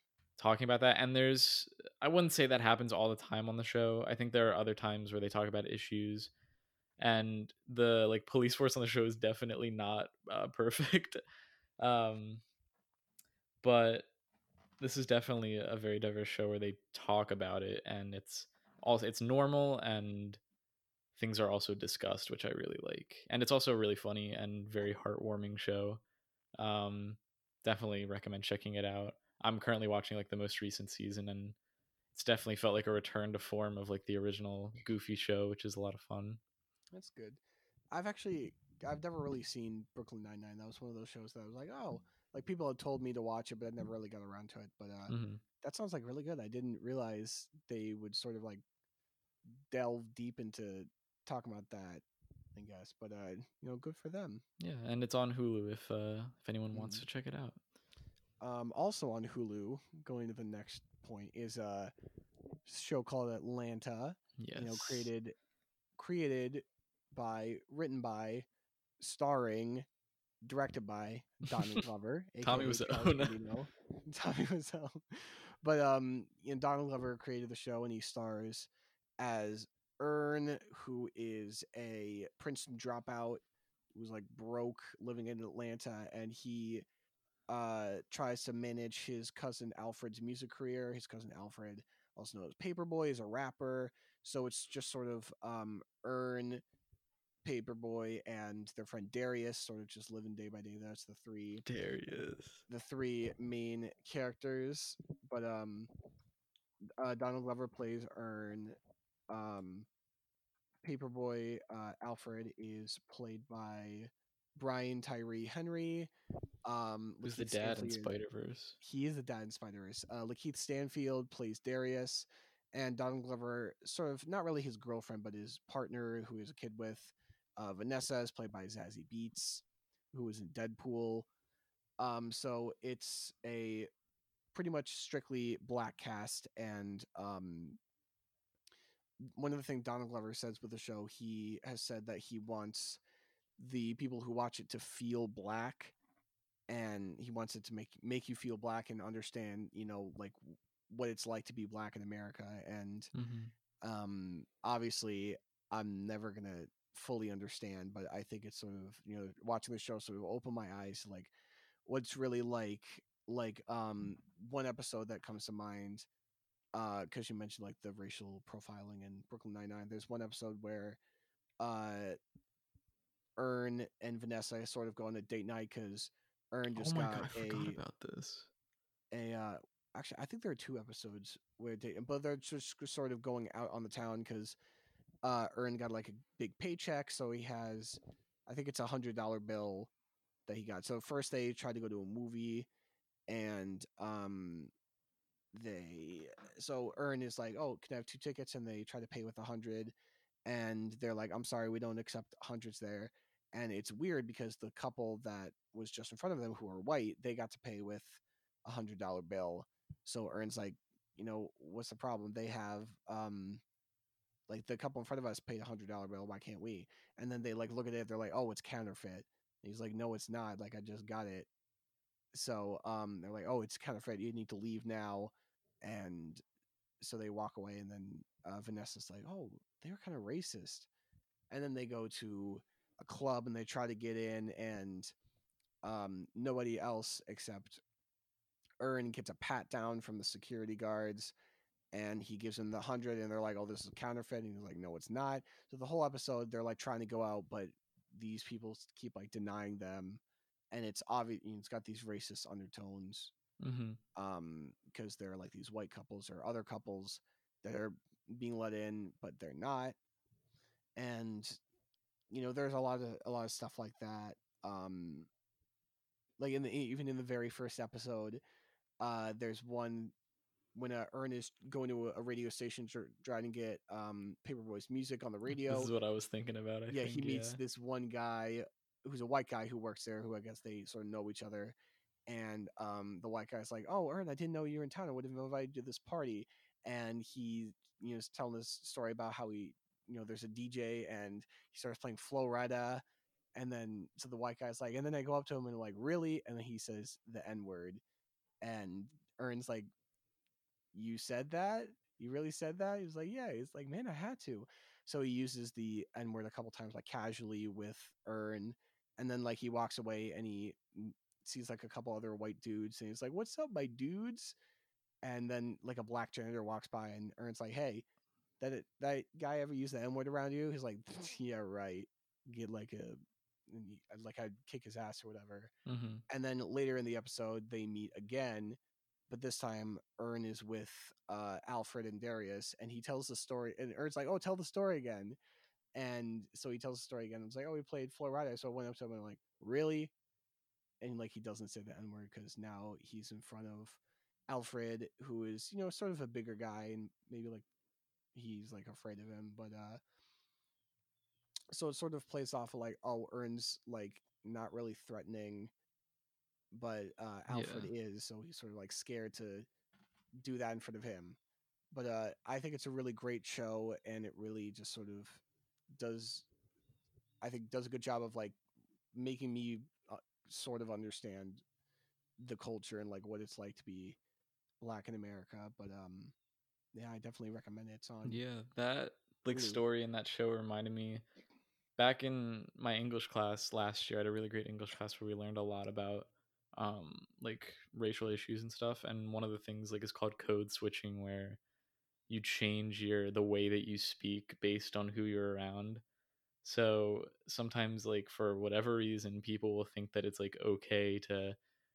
Speaker 1: Talking about that and there's i wouldn't say that happens all the time on the show i think there are other times where they talk about issues and the like police force on the show is definitely not uh, perfect um but this is definitely a very diverse show where they talk about it and it's also it's normal and things are also discussed which i really like and it's also a really funny and very heartwarming show um definitely recommend checking it out i'm currently watching like the most recent season and it's definitely felt like a return to form of like the original goofy show which is a lot of fun
Speaker 2: That's good. I've actually I've never really seen Brooklyn Nine Nine. That was one of those shows that I was like, oh, like people had told me to watch it, but I never really got around to it. But uh,
Speaker 1: Mhm.
Speaker 2: that sounds like really good. I didn't realize they would sort of like delve deep into talking about that. I guess, but uh, you know, good for them.
Speaker 1: yeah and it's on hulu if uh if anyone wants
Speaker 2: Mhm.
Speaker 1: to check it out
Speaker 2: Um, also on Hulu, going to the next point is a show called Atlanta.
Speaker 1: yes
Speaker 2: You know, created created by, written by, starring, directed by Donald Glover.
Speaker 1: Tommy
Speaker 2: aka
Speaker 1: Wiseau.
Speaker 2: Charles
Speaker 1: No.
Speaker 2: Gambino. Tommy Wiseau. But um, you know, Donald Glover created the show, and he stars as Earn, who is a Princeton dropout who's like broke, living in Atlanta, and he uh tries to manage his cousin Alfred's music career. His cousin Alfred, also known as Paperboy, is a rapper. So it's just sort of um Earn, Paperboy, and their friend Darius, sort of just living day by day. That's the three
Speaker 1: Darius.
Speaker 2: the three main characters. But um uh Donald Glover plays Earn. Um Paperboy uh Alfred is played by Brian Tyree Henry. Um
Speaker 1: Who's the dad in
Speaker 2: Stanfield-
Speaker 1: Spider Verse?
Speaker 2: he is the dad in Spider-Verse. Uh, Lakeith Stanfield plays Darius, and Donald Glover, sort of not really his girlfriend, but his partner, who is a kid with. Uh, Vanessa is played by Zazie Beetz, who is in Deadpool. Um, so it's a pretty much strictly black cast, and um, one of the things Donald Glover says with the show, he has said that he wants the people who watch it to feel black and he wants it to make make you feel black and understand you know like what it's like to be black in america and
Speaker 1: Mm-hmm.
Speaker 2: um obviously i'm never gonna fully understand but i think it's sort of you know watching the show sort of opened my eyes to like what's really like like um one episode that comes to mind uh because you mentioned like the racial profiling in brooklyn 99 there's one episode where uh Earn and Vanessa sort of go on a date night because Earn just
Speaker 1: oh my
Speaker 2: got
Speaker 1: god, I
Speaker 2: a
Speaker 1: forgot about this.
Speaker 2: a uh actually I think there are two episodes where they but they're just sort of going out on the town because uh Earn got like a big paycheck, so he has I think it's a hundred dollar bill that he got. So first they tried to go to a movie and um they so Earn is like, Oh, can I have two tickets? And they try to pay with a hundred and they're like, I'm sorry, we don't accept hundreds there. And it's weird because the couple that was just in front of them who are white, they got to pay with a hundred dollar bill. So Earn's like, you know, what's the problem? They have um like the couple in front of us paid a hundred dollar bill, why can't we? And then they like look at it, they're like, Oh, it's counterfeit. And he's like, No, it's not. Like I just got it. So um they're like, Oh, it's counterfeit, you need to leave now and so they walk away and then uh, Vanessa's like, "Oh, they were kind of racist." And then they go to a club and they try to get in and um, nobody else except Earn gets a pat down from the security guards and he gives them the 100 and they're like, "Oh, this is counterfeit." And he's like, "No, it's not." So the whole episode they're like trying to go out but these people keep like denying them and it's obvious it's got these racist undertones
Speaker 1: Mm-hmm.
Speaker 2: um because they're like these white couples or other couples that are being let in but they're not and you know there's a lot of a lot of stuff like that um like in the even in the very first episode, uh, there's one when uh, Earn is going to a, a radio station tr- trying to get um, Paperboy's music on the radio.
Speaker 1: This is what I was thinking about. I
Speaker 2: yeah,
Speaker 1: think,
Speaker 2: he meets
Speaker 1: yeah.
Speaker 2: this one guy who's a white guy who works there, who I guess they sort of know each other. And um, the white guy's like, "Oh, Earn, I didn't know you were in town. I would have invited you to this party." And he, you know, is telling this story about how he, you know, there's a DJ and he starts playing Flo Rida, and then so the white guy's like, and then I go up to him and like, really? And then he says the N word, and Earn's like, you said that? You really said that? He was like, yeah. He's like, man, I had to. So he uses the N word a couple times, like casually with Earn, and then like he walks away and he sees like a couple other white dudes, and he's like, "What's up, my dudes?" And then like a black janitor walks by, and Earn's like, "Hey, that it, that guy ever use the N word around you?" He's like, "Yeah, right." Get like a like I'd kick his ass or whatever.
Speaker 1: Mhm.
Speaker 2: And then later in the episode, they meet again, but this time Earn is with uh, Alfred and Darius, and he tells the story. And Earn's like, "Oh, tell the story again." And so he tells the story again. I was like, "Oh, we played Flo Rida." So I went up to him and I'm like, "Really?" And like he doesn't say the N word because now he's in front of Alfred, who is you know sort of a bigger guy, and maybe like he's like afraid of him. But uh, so it sort of plays off of like, oh, Earn's like not really threatening, but uh, Alfred is, so he's sort of like scared to do that in front of him. But uh, I think it's a really great show, and it really just sort of does, I think, does a good job of like making me uh, sort of understand the culture and like what it's like to be black in America. But um, yeah, I definitely recommend it. It's on.
Speaker 1: Yeah, that like
Speaker 2: Hulu.
Speaker 1: story in that show reminded me back in my English class last year. I had a really great English class where we learned a lot about um like racial issues and stuff. And one of the things like is called code switching, where you change your the way that you speak based on who you're around. So sometimes like for whatever reason people will think that it's like okay to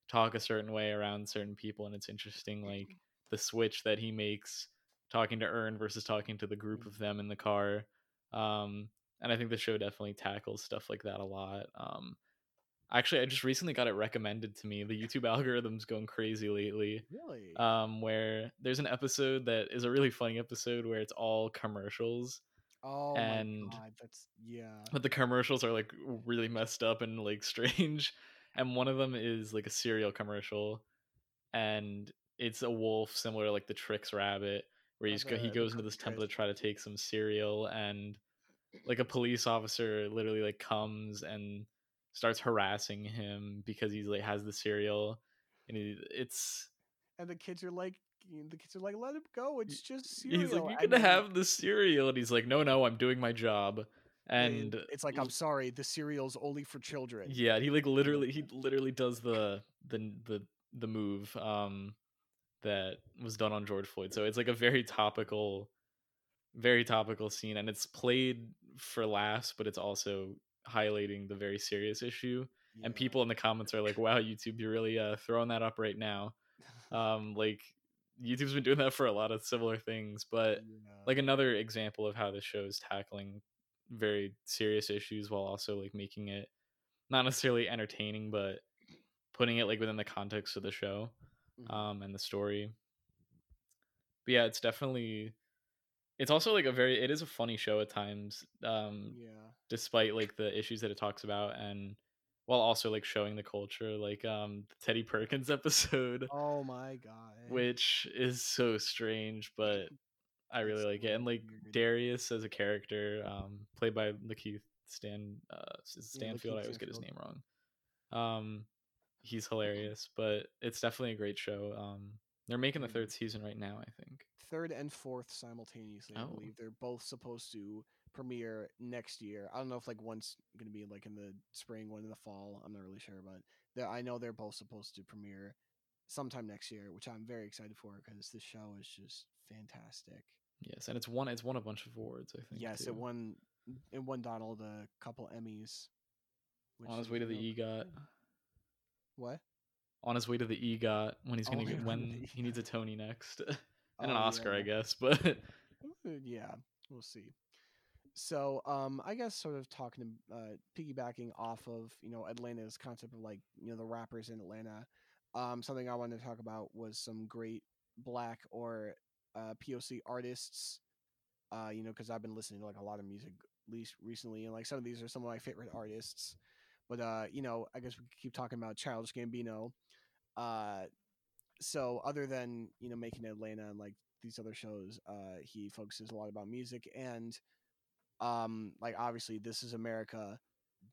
Speaker 1: talk a certain way around certain people and it's interesting like the switch that he makes talking to Earn versus talking to the group of them in the car. Um and I think the show definitely tackles stuff like that a lot. Um actually I just recently got it recommended to me. The YouTube algorithm's going crazy lately
Speaker 2: Really?
Speaker 1: um, where there's an episode that is a really funny episode where it's all commercials,
Speaker 2: oh
Speaker 1: and-
Speaker 2: my god, that's yeah.
Speaker 1: but the commercials are like really messed up and like strange. And one of them is like a cereal commercial, and it's a wolf similar to like the Trix rabbit, where he's go- he goes into this temple to try to take some cereal, and like a police officer literally like comes and starts harassing him because he's like has the cereal, and he, it's
Speaker 2: and the kids are like the kids are like let him go it's just cereal.
Speaker 1: He's like, you can have the cereal, and he's like, no, no, I'm doing my job, and
Speaker 2: it's like i'm sorry the cereal's only for children.
Speaker 1: Yeah, he like literally, he literally does the the the the move um that was done on George Floyd. So it's like a very topical, very topical scene, and it's played for laughs, but it's also highlighting the very serious issue. And people in the comments are like, "Wow, YouTube, you're really uh, throwing that up right now." Um, like YouTube's been doing that for a lot of similar things, but
Speaker 2: Yeah.
Speaker 1: like another example of how the show is tackling very serious issues while also like making it not necessarily entertaining but putting it like within the context of the show
Speaker 2: Mhm.
Speaker 1: um and the story but yeah it's definitely it's also like a very it is a funny show at times um
Speaker 2: yeah
Speaker 1: despite like the issues that it talks about and while also like showing the culture like um the teddy perkins episode
Speaker 2: oh my god
Speaker 1: which is so strange but I really
Speaker 2: It's
Speaker 1: like it. And like
Speaker 2: weird.
Speaker 1: Darius as a character, um, played by Lakeith Stan uh it
Speaker 2: Yeah,
Speaker 1: Stanfield. I
Speaker 2: Lakeith
Speaker 1: always get his name wrong. Um he's hilarious, but it's definitely a great show. Um they're making the third season right now, I think.
Speaker 2: third and fourth simultaneously i
Speaker 1: Oh.
Speaker 2: believe they're both supposed to premiere next year i don't know if like one's gonna be like in the spring one in the fall i'm not really sure but i know they're both supposed to premiere sometime next year which i'm very excited for because this show is just fantastic
Speaker 1: Yes, and it's won it's won a bunch of awards, I think.
Speaker 2: yes
Speaker 1: too.
Speaker 2: it won it won donald a couple emmys
Speaker 1: on his way to the EGOT.
Speaker 2: What
Speaker 1: On his way to the EGOT when he's
Speaker 2: Oh,
Speaker 1: gonna
Speaker 2: on
Speaker 1: get when he needs a Tony next. and
Speaker 2: Oh,
Speaker 1: an Oscar, I guess, but
Speaker 2: Uh, yeah we'll see So, um, I guess sort of talking, uh, piggybacking off of you know Atlanta's concept of like you know the rappers in Atlanta. Um, something I wanted to talk about was some great black or uh, POC artists. Uh, you know, because I've been listening to like a lot of music least recently, and like some of these are some of my favorite artists. But uh, you know, I guess we keep talking about Childish Gambino. Uh, so other than you know making Atlanta and like these other shows, uh, he focuses a lot about music and um like obviously this is america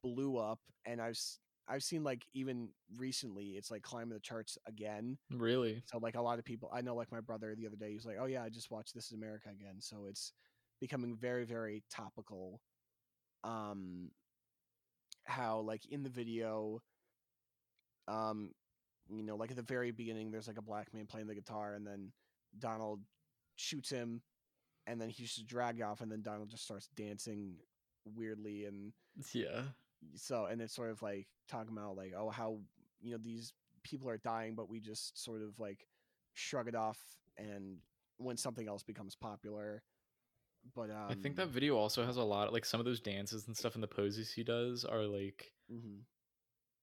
Speaker 2: blew up and i've i've seen like even recently it's like climbing the charts again
Speaker 1: Really?
Speaker 2: so like a lot of people i know like my brother the other day he was like oh yeah i just watched this is america again so it's becoming very very topical um how like in the video um you know like at the very beginning there's like a black man playing the guitar and then donald shoots him and then he's just dragged off and then donald just starts dancing weirdly and
Speaker 1: Yeah.
Speaker 2: so and it's sort of like talking about like oh how you know these people are dying but we just sort of like shrug it off and when something else becomes popular but um
Speaker 1: I think that video also has a lot like some of those dances and stuff and the poses he does are like
Speaker 2: mhm.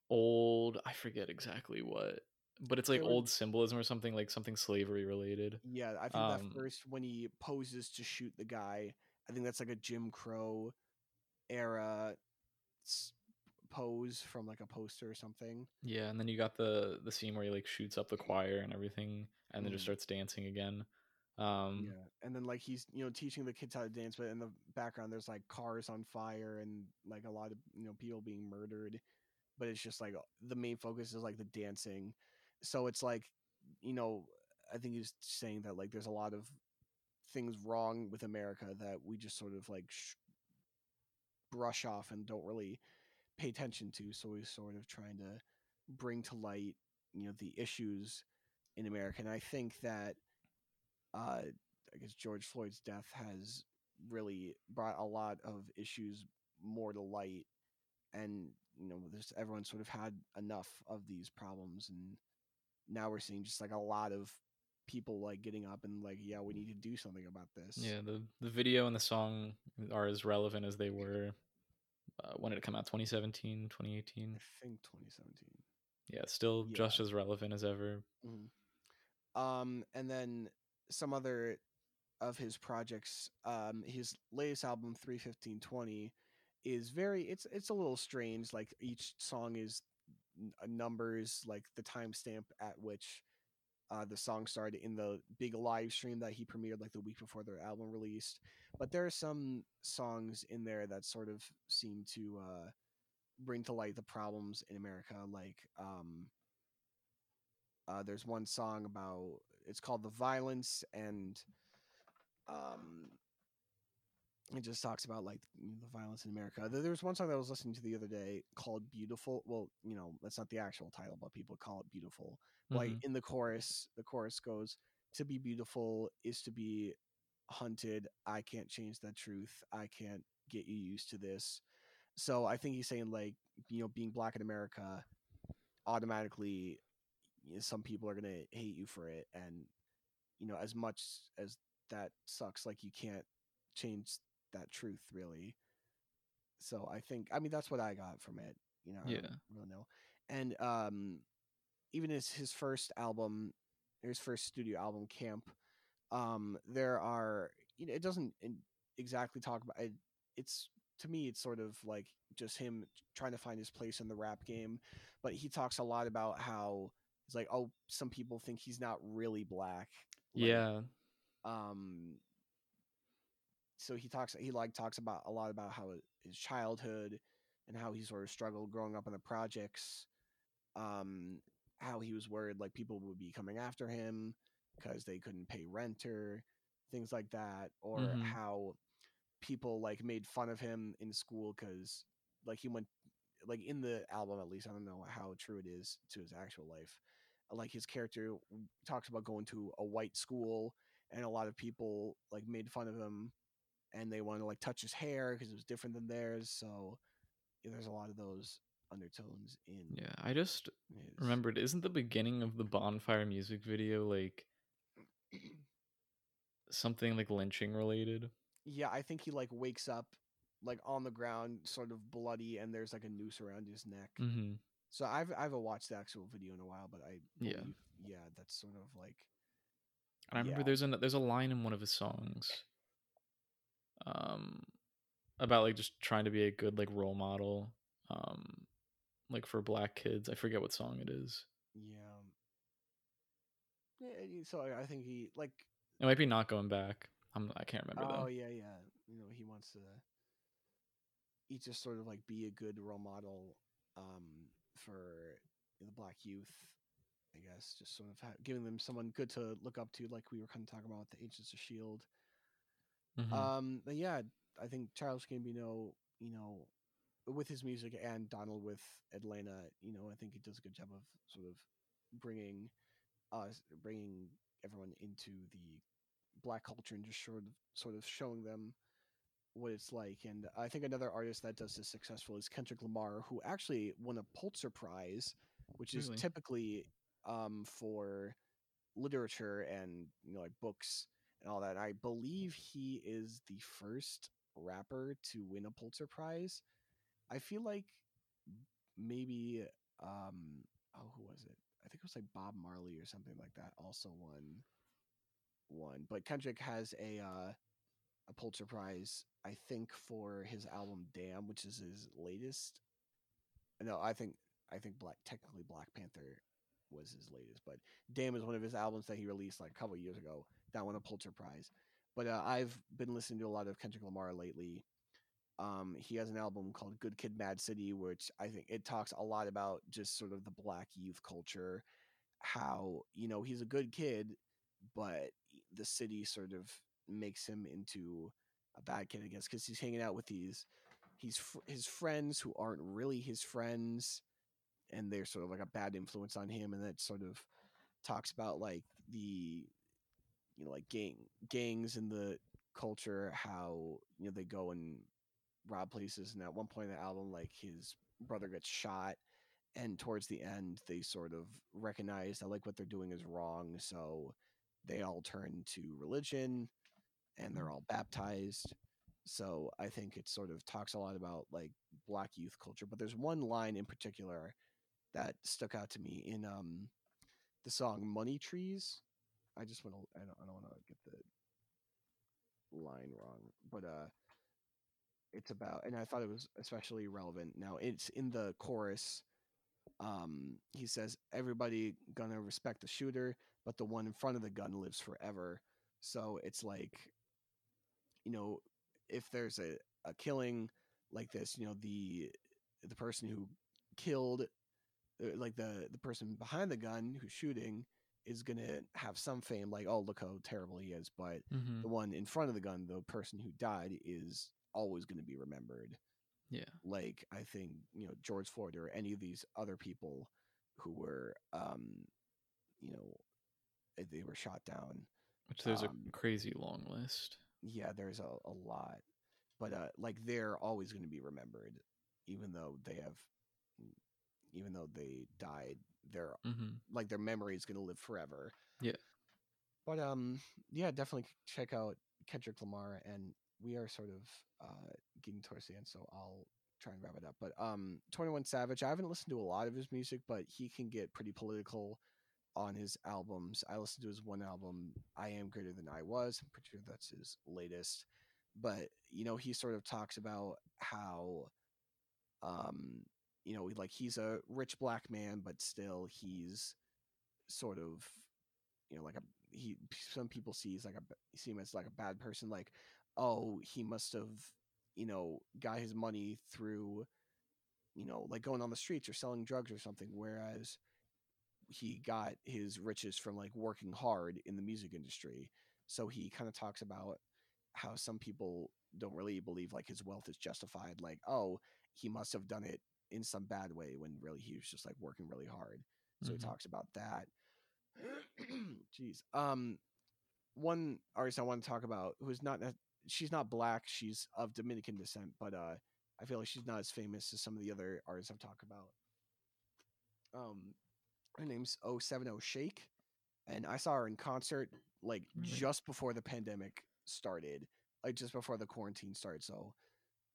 Speaker 1: old I forget exactly what. But it's like old symbolism or something like something slavery related.
Speaker 2: yeah i think
Speaker 1: Um,
Speaker 2: that first when he poses to shoot the guy i think that's like a jim crow era pose from like a poster or something
Speaker 1: Yeah, and then you got the the scene where he like shoots up the choir and everything and then just
Speaker 2: Mhm.
Speaker 1: starts dancing again. Um
Speaker 2: yeah and then like he's you know teaching the kids how to dance but in the background there's like cars on fire and like a lot of you know people being murdered but it's just like the main focus is like the dancing. So it's like you know i think he's saying that like there's a lot of things wrong with america that we just sort of like sh- brush off and don't really pay attention to so he's sort of trying to bring to light you know the issues in america and i think that uh i guess george floyd's death has really brought a lot of issues more to light and you know there's everyone sort of had enough of these problems and now we're seeing just like a lot of people like getting up and like yeah we need to do something about this
Speaker 1: yeah, the the video and the song are as relevant as they were uh, when did it come out 2017, 2018.
Speaker 2: i think 2017
Speaker 1: Yeah, still
Speaker 2: Yeah.
Speaker 1: just as relevant as ever.
Speaker 2: um and then some other of his projects um his latest album 31520 is very it's it's a little strange like each song is uh, numbers like the timestamp at which uh, the song started in the big live stream that he premiered like the week before their album released. But there are some songs in there that sort of seem to uh bring to light the problems in america like um uh, there's one song about it's called the violence and um it just talks about like the violence in america. There, was one song that i was listening to the other day called beautiful well you know that's not the actual title but people call it beautiful like
Speaker 1: Mhm.
Speaker 2: in the chorus the chorus goes to be beautiful is to be hunted. I can't change that truth. I can't get you used to this. So i think he's saying like you know being black in america automatically you know, some people are going to hate you for it and you know as much as that sucks like you can't change that truth really so i think i mean that's what i got from it you know I
Speaker 1: Yeah.
Speaker 2: don't really know and um even his his first album his first studio album camp um there are you know it doesn't exactly talk about it, it's to me it's sort of like just him trying to find his place in the rap game but he talks a lot about how it's like oh some people think he's not really black like,
Speaker 1: yeah.
Speaker 2: um so he talks he like talks about a lot about how his childhood and how he sort of struggled growing up in the projects um how he was worried like people would be coming after him because they couldn't pay rent or things like that or
Speaker 1: Mhm.
Speaker 2: how people like made fun of him in school because like he went like in the album at least i don't know how true it is to his actual life like his character talks about going to a white school and a lot of people like made fun of him and they wanted to like touch his hair because it was different than theirs so yeah, there's a lot of those undertones in
Speaker 1: Yeah. I just
Speaker 2: his-
Speaker 1: remembered isn't the beginning of the bonfire music video like something like lynching related?
Speaker 2: yeah i think he like wakes up like on the ground, sort of bloody, and there's like a noose around his neck.
Speaker 1: Mm-hmm.
Speaker 2: So I've I haven't watched the actual video in a while, but I
Speaker 1: Yeah.
Speaker 2: believe, yeah, that's sort of like
Speaker 1: And I remember
Speaker 2: Yeah.
Speaker 1: there's a there's a line in one of his songs, um, about like just trying to be a good like role model, um, like for black kids. I forget what song it is.
Speaker 2: yeah. Yeah, so I think he like
Speaker 1: It might be not going back. I'm I can't remember that.
Speaker 2: oh
Speaker 1: though.
Speaker 2: yeah yeah you know he wants to he just sort of like be a good role model um for the black youth I guess just sort of ha- giving them someone good to look up to like we were kind of talking about with the Agents of Shield
Speaker 1: Mhm.
Speaker 2: Um, but yeah, I think Childish Gambino, you know, with his music and Donald with Atlanta, you know, I think he does a good job of sort of bringing us, bringing everyone into the black culture and just sort of, sort of showing them what it's like. And I think another artist that does this successful is Kendrick Lamar, who actually won a Pulitzer Prize, which is typically um, for literature and you know like books and all that. I believe he is the first rapper to win a Pulitzer Prize. I feel like maybe um oh who was it? I think it was like Bob Marley or something like that also won one. But Kendrick has a uh a Pulitzer Prize, I think, for his album Damn, which is his latest. No, I think I think Black technically Black Panther was his latest, but Damn is one of his albums that he released like a couple years ago. That won a Pulitzer Prize. But uh, I've been listening to a lot of Kendrick Lamar lately. Um, he has an album called Good Kid, Mad City, which I think it talks a lot about just sort of the black youth culture. How you know he's a good kid, but the city sort of makes him into a bad kid, I guess, because he's hanging out with these he's fr- his friends who aren't really his friends, and they're sort of like a bad influence on him, and that sort of talks about like the you know like gang gangs in the culture, how you know they go and rob places, and at one point in the album, like his brother gets shot. And towards the end, they sort of recognize that like what they're doing is wrong, so they all turn to religion and they're all baptized. So I think it sort of talks a lot about like black youth culture. But there's one line in particular that stuck out to me in um the song Money Trees. I just want to I don't, I don't want to get the line wrong, but uh it's about and I thought it was especially relevant. Now it's in the chorus um he says everybody gonna respect the shooter, but the one in front of the gun lives forever. So it's like you know, if there's a, a killing like this, you know, the the person who killed uh, like the the person behind the gun who's shooting is going to have some fame like oh look how terrible he is but
Speaker 1: Mhm.
Speaker 2: the one in front of the gun the person who died is always going to be remembered
Speaker 1: Yeah.
Speaker 2: like i think you know george floyd or any of these other people who were um you know they were shot down
Speaker 1: Which there's
Speaker 2: Um,
Speaker 1: a crazy long list.
Speaker 2: Yeah there's a, a lot but uh like they're always going to be remembered even though they have even though they died they're
Speaker 1: Mm-hmm.
Speaker 2: like their memory is going to live forever
Speaker 1: Yeah.
Speaker 2: but um yeah definitely check out kendrick lamar and we are sort of uh getting towards the end so i'll try and wrap it up but um 21 savage i haven't listened to a lot of his music but he can get pretty political on his albums i listened to his one album i am greater than i was i'm pretty sure that's his latest but you know he sort of talks about how um you know like he's a rich black man but still he's sort of you know like a he some people see he's like a see him as like a bad person like oh he must have you know got his money through you know like going on the streets or selling drugs or something whereas he got his riches from like working hard in the music industry. So he kind of talks about how some people don't really believe like his wealth is justified like oh he must have done it in some bad way when really he was just like working really hard. So
Speaker 1: Mhm.
Speaker 2: he talks about that. Jeez. Um one artist i want to talk about who's not ne- she's not black she's of dominican descent but uh i feel like she's not as famous as some of the other artists i've talked about. Um her name's 070 shake and i saw her in concert like
Speaker 1: Really?
Speaker 2: just before the pandemic started like just before the quarantine started so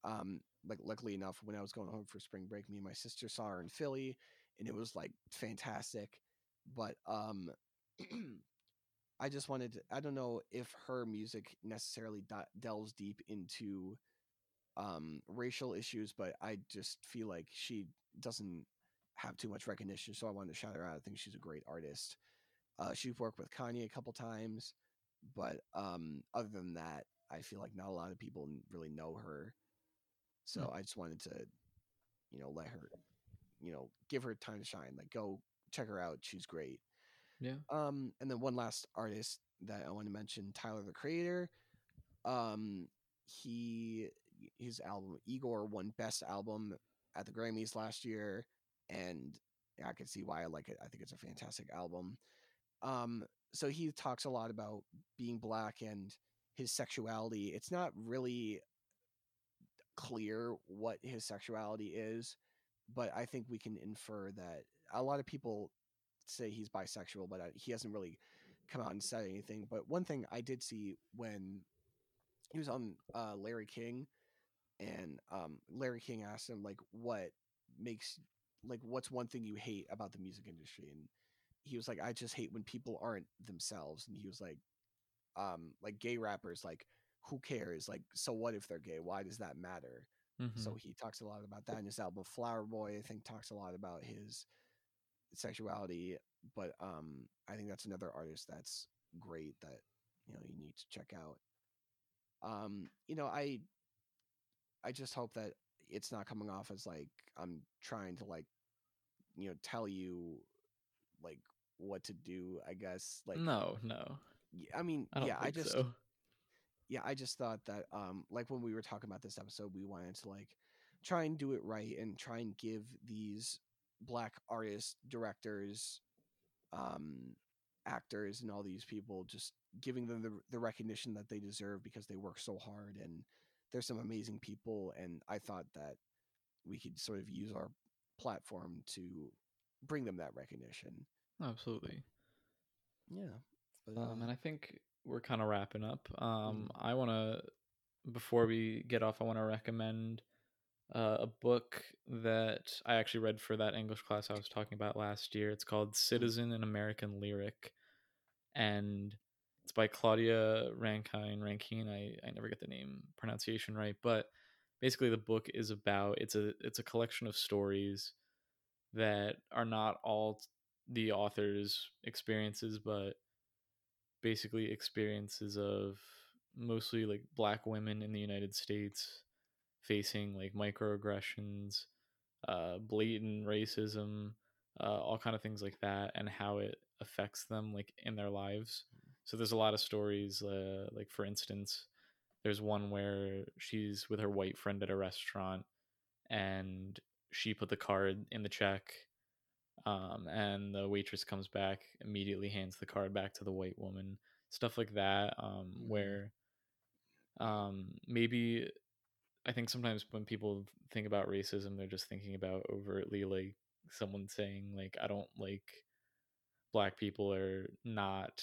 Speaker 2: um, like luckily enough, when I was going home for spring break, me and my sister saw her in Philly, and it was like fantastic. But um, I just wanted to, I don't know if her music necessarily de- delves deep into um racial issues, but I just feel like she doesn't have too much recognition. So I wanted to shout her out. I think she's a great artist. Uh, she's worked with Kanye a couple times, but um, other than that, I feel like not a lot of people really know her. So
Speaker 1: Hmm.
Speaker 2: I just wanted to, you know, let her, you know, give her time to shine. Like, go check her out. She's great.
Speaker 1: Yeah.
Speaker 2: Um, and then one last artist that I want to mention, Tyler the Creator. Um, he his album Igor won Best Album at the Grammys last year, and I can see why I like it. I think it's a fantastic album. Um, so he talks a lot about being black and his sexuality. It's not really clear what his sexuality is, but I think we can infer that a lot of people say he's bisexual, but uh, he hasn't really come out and said anything. But one thing I did see when he was on uh, Larry King, and um, Larry King asked him like, "What makes like what's one thing you hate about the music industry?" And he was like, "I just hate when people aren't themselves." And he was like, um, "Like gay rappers, like who cares? Like, so what if they're gay? Why does that matter?"
Speaker 1: Mhm.
Speaker 2: So he talks a lot about that in his album Flower Boy. I think talks a lot about his sexuality, but um, I think that's another artist that's great that you know you need to check out. Um, you know, I I just hope that it's not coming off as like I'm trying to like you know tell you like what to do. I guess like
Speaker 1: no, no.
Speaker 2: i mean
Speaker 1: I
Speaker 2: yeah, I just
Speaker 1: so.
Speaker 2: yeah, I just thought that um like when we were talking about this episode, we wanted to like try and do it right and try and give these black artists, directors, um actors and all these people just giving them the, the recognition that they deserve because they work so hard and there's some amazing people and I thought that we could sort of use our platform to bring them that recognition.
Speaker 1: Absolutely.
Speaker 2: Yeah. But,
Speaker 1: Um,
Speaker 2: uh,
Speaker 1: and I think we're kind of wrapping up.
Speaker 2: Mm-hmm.
Speaker 1: Um, I want to, before we get off, I want to recommend uh, a book that I actually read for that English class I was talking about last year. It's called Citizen An American Lyric, and it's by Claudia Rankine. Rankine, I, I never get the name pronunciation right, but basically the book is about it's a it's a collection of stories that are not all the author's experiences, but basically experiences of mostly like black women in the United States facing like microaggressions, uh, blatant racism, uh, all kind of things like that, and how it affects them like in their lives. So there's a lot of stories, uh, like for instance, there's one where she's with her white friend at a restaurant, and she put the card in the check um, and the waitress comes back immediately hands the card back to the white woman stuff like that um,
Speaker 2: Mhm.
Speaker 1: where um, maybe i think sometimes when people think about racism they're just thinking about overtly like someone saying like i don't like black people or not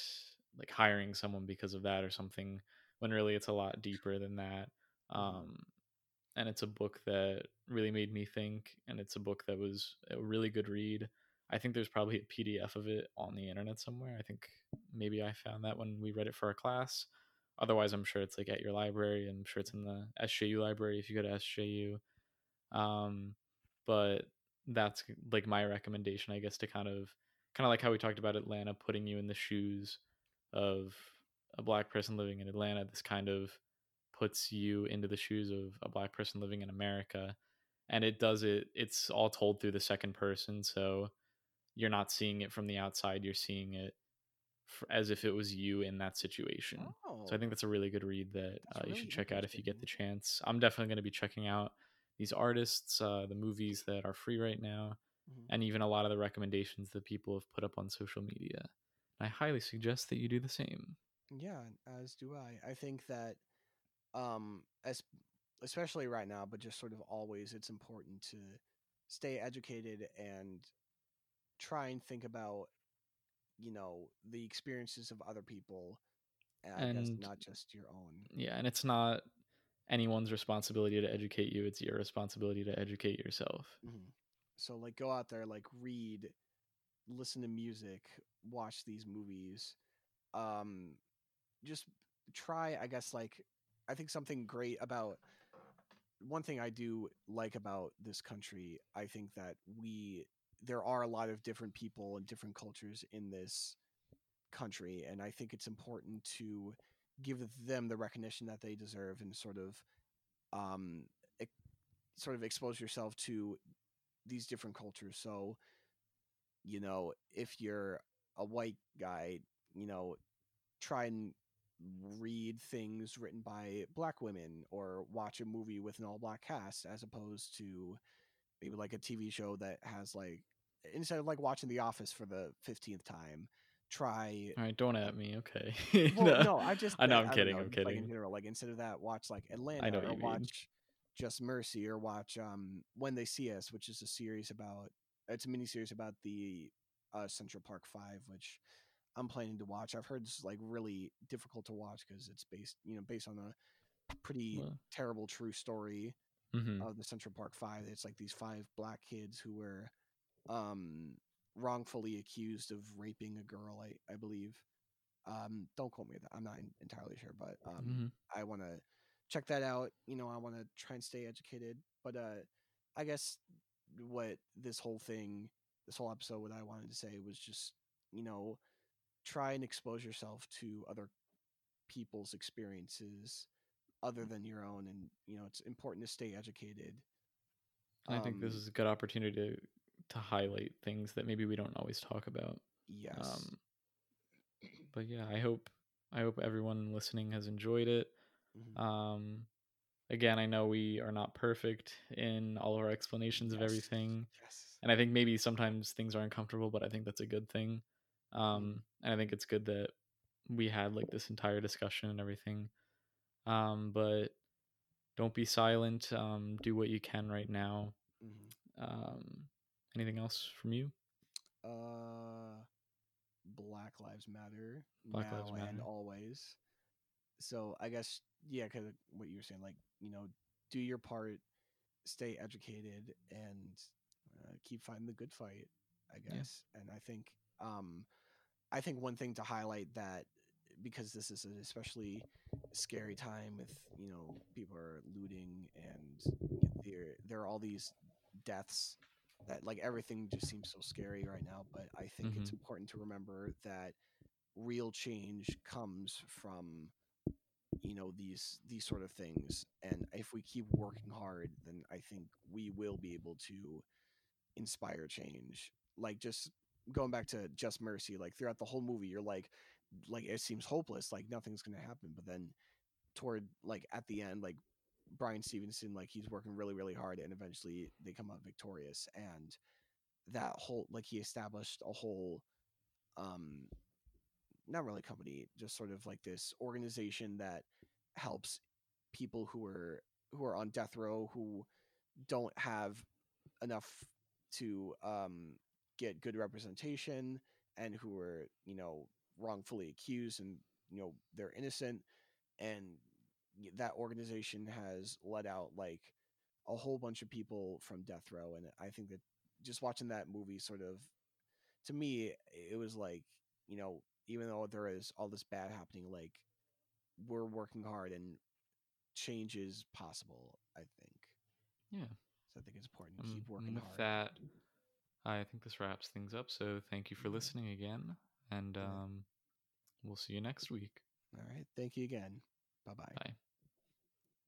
Speaker 1: like hiring someone because of that or something when really it's a lot deeper than that um, and it's a book that really made me think and it's a book that was a really good read. I think there's probably a pdf of it on the internet somewhere. I think maybe i found that when we read it for our class. Otherwise i'm sure it's like at your library i'm sure it's in the sju library if you go to sju um, but that's like my recommendation i guess to kind of kind of like how we talked about atlanta putting you in the shoes of a black person living in atlanta this kind of puts you into the shoes of a black person living in America. And it does it, it's all told through the second person. So you're not seeing it from the outside, you're seeing it f- as if it was you in that situation.
Speaker 2: oh,
Speaker 1: So I think that's a really good read that uh, you
Speaker 2: really
Speaker 1: should check out if you get the chance. I'm definitely going to be checking out these artists, uh, the movies that are free right now,
Speaker 2: Mhm.
Speaker 1: and even a lot of the recommendations that people have put up on social media. I highly suggest that you do the same.
Speaker 2: Yeah, as do I. I think that um as especially right now, but just sort of always it's important to stay educated and try and think about you know the experiences of other people and guess
Speaker 1: And-
Speaker 2: not just your own.
Speaker 1: yeah and it's not anyone's responsibility to educate you. It's your responsibility to educate yourself.
Speaker 2: Mhm. So like go out there, like read, listen to music, watch these movies. Um just try, I guess like I think something great about one thing I do like about this country, I think that we there are a lot of different people and different cultures in this country and I think it's important to give them the recognition that they deserve and sort of um sort of expose yourself to these different cultures. So, you know, if you're a white guy, you know, try and read things written by black women or watch a movie with an all black cast as opposed to maybe like a TV show that has like instead of like watching The Office for the 15th time, try
Speaker 1: All right, don't at me. Okay.
Speaker 2: well, no, I just
Speaker 1: I know.
Speaker 2: I
Speaker 1: I'm
Speaker 2: don't
Speaker 1: kidding.
Speaker 2: know,
Speaker 1: I'm
Speaker 2: Like in
Speaker 1: kidding.
Speaker 2: general, like instead of that, watch like Atlanta
Speaker 1: I know
Speaker 2: or
Speaker 1: you mean.
Speaker 2: watch Just Mercy or watch um When They See Us, which is a series about it's a mini series about the uh, Central Park Five, which I'm planning to watch. I've heard it's like really difficult to watch because it's based you know based on a pretty terrible true story
Speaker 1: mhm.
Speaker 2: of the Central Park Five. It's like these five black kids who were um, wrongfully accused of raping a girl. I I believe. Um, don't quote me that. I'm not en- entirely sure, but um,
Speaker 1: Mhm.
Speaker 2: I want to check that out. You know, I want to try and stay educated. But uh, I guess what this whole thing, this whole episode, what I wanted to say was just you know, try and expose yourself to other people's experiences other than your own and you know it's important to stay educated
Speaker 1: And I think this
Speaker 2: Um,
Speaker 1: is a good opportunity to to highlight things that maybe we don't always talk about.
Speaker 2: yes
Speaker 1: Um, but yeah, I hope I hope everyone listening has enjoyed it.
Speaker 2: Mhm.
Speaker 1: Um, again, I know we are not perfect in all of our explanations of everything,
Speaker 2: yes
Speaker 1: and I think maybe sometimes things are uncomfortable, but I think that's a good thing.
Speaker 2: Mm-hmm.
Speaker 1: Um, and I think it's good that we had like this entire discussion and everything. Um, but don't be silent. Um, do what you can right now.
Speaker 2: Mhm.
Speaker 1: Um, anything else from you?
Speaker 2: uh black lives matter
Speaker 1: Black
Speaker 2: now
Speaker 1: Lives
Speaker 2: and always so i guess yeah because what you were saying like you know do your part stay educated and uh, keep fighting the good fight i
Speaker 1: Yeah.
Speaker 2: guess. And i think um i think one thing to highlight that because this is an especially scary time with you know people are looting and there there are all these deaths that like everything just seems so scary right now but i think it's important to remember that real change comes from you know these these sort of things. And if we keep working hard then i think we will be able to inspire change like just going back to just mercy like throughout the whole movie you're like like it seems hopeless like nothing's to happen but then toward like at the end like bryan stevenson like he's working really really hard and eventually they come out victorious and that whole like he established a whole um not really company just sort of like this organization that helps people who are who are on death row who don't have enough to um get good representation and who are you know wrongfully accused and you know they're innocent and that organization has let out like a whole bunch of people from death row and i think that just watching that movie sort of to me it was like you know even though there is all this bad happening like we're working hard and change is possible i think
Speaker 1: Yeah.
Speaker 2: So i think it's important to keep
Speaker 1: and
Speaker 2: working
Speaker 1: with
Speaker 2: hard
Speaker 1: that, I think this wraps things up. So thank you for
Speaker 2: Mhm.
Speaker 1: listening again, and um, we'll see you next week.
Speaker 2: all right thank you again bye bye
Speaker 1: Bye.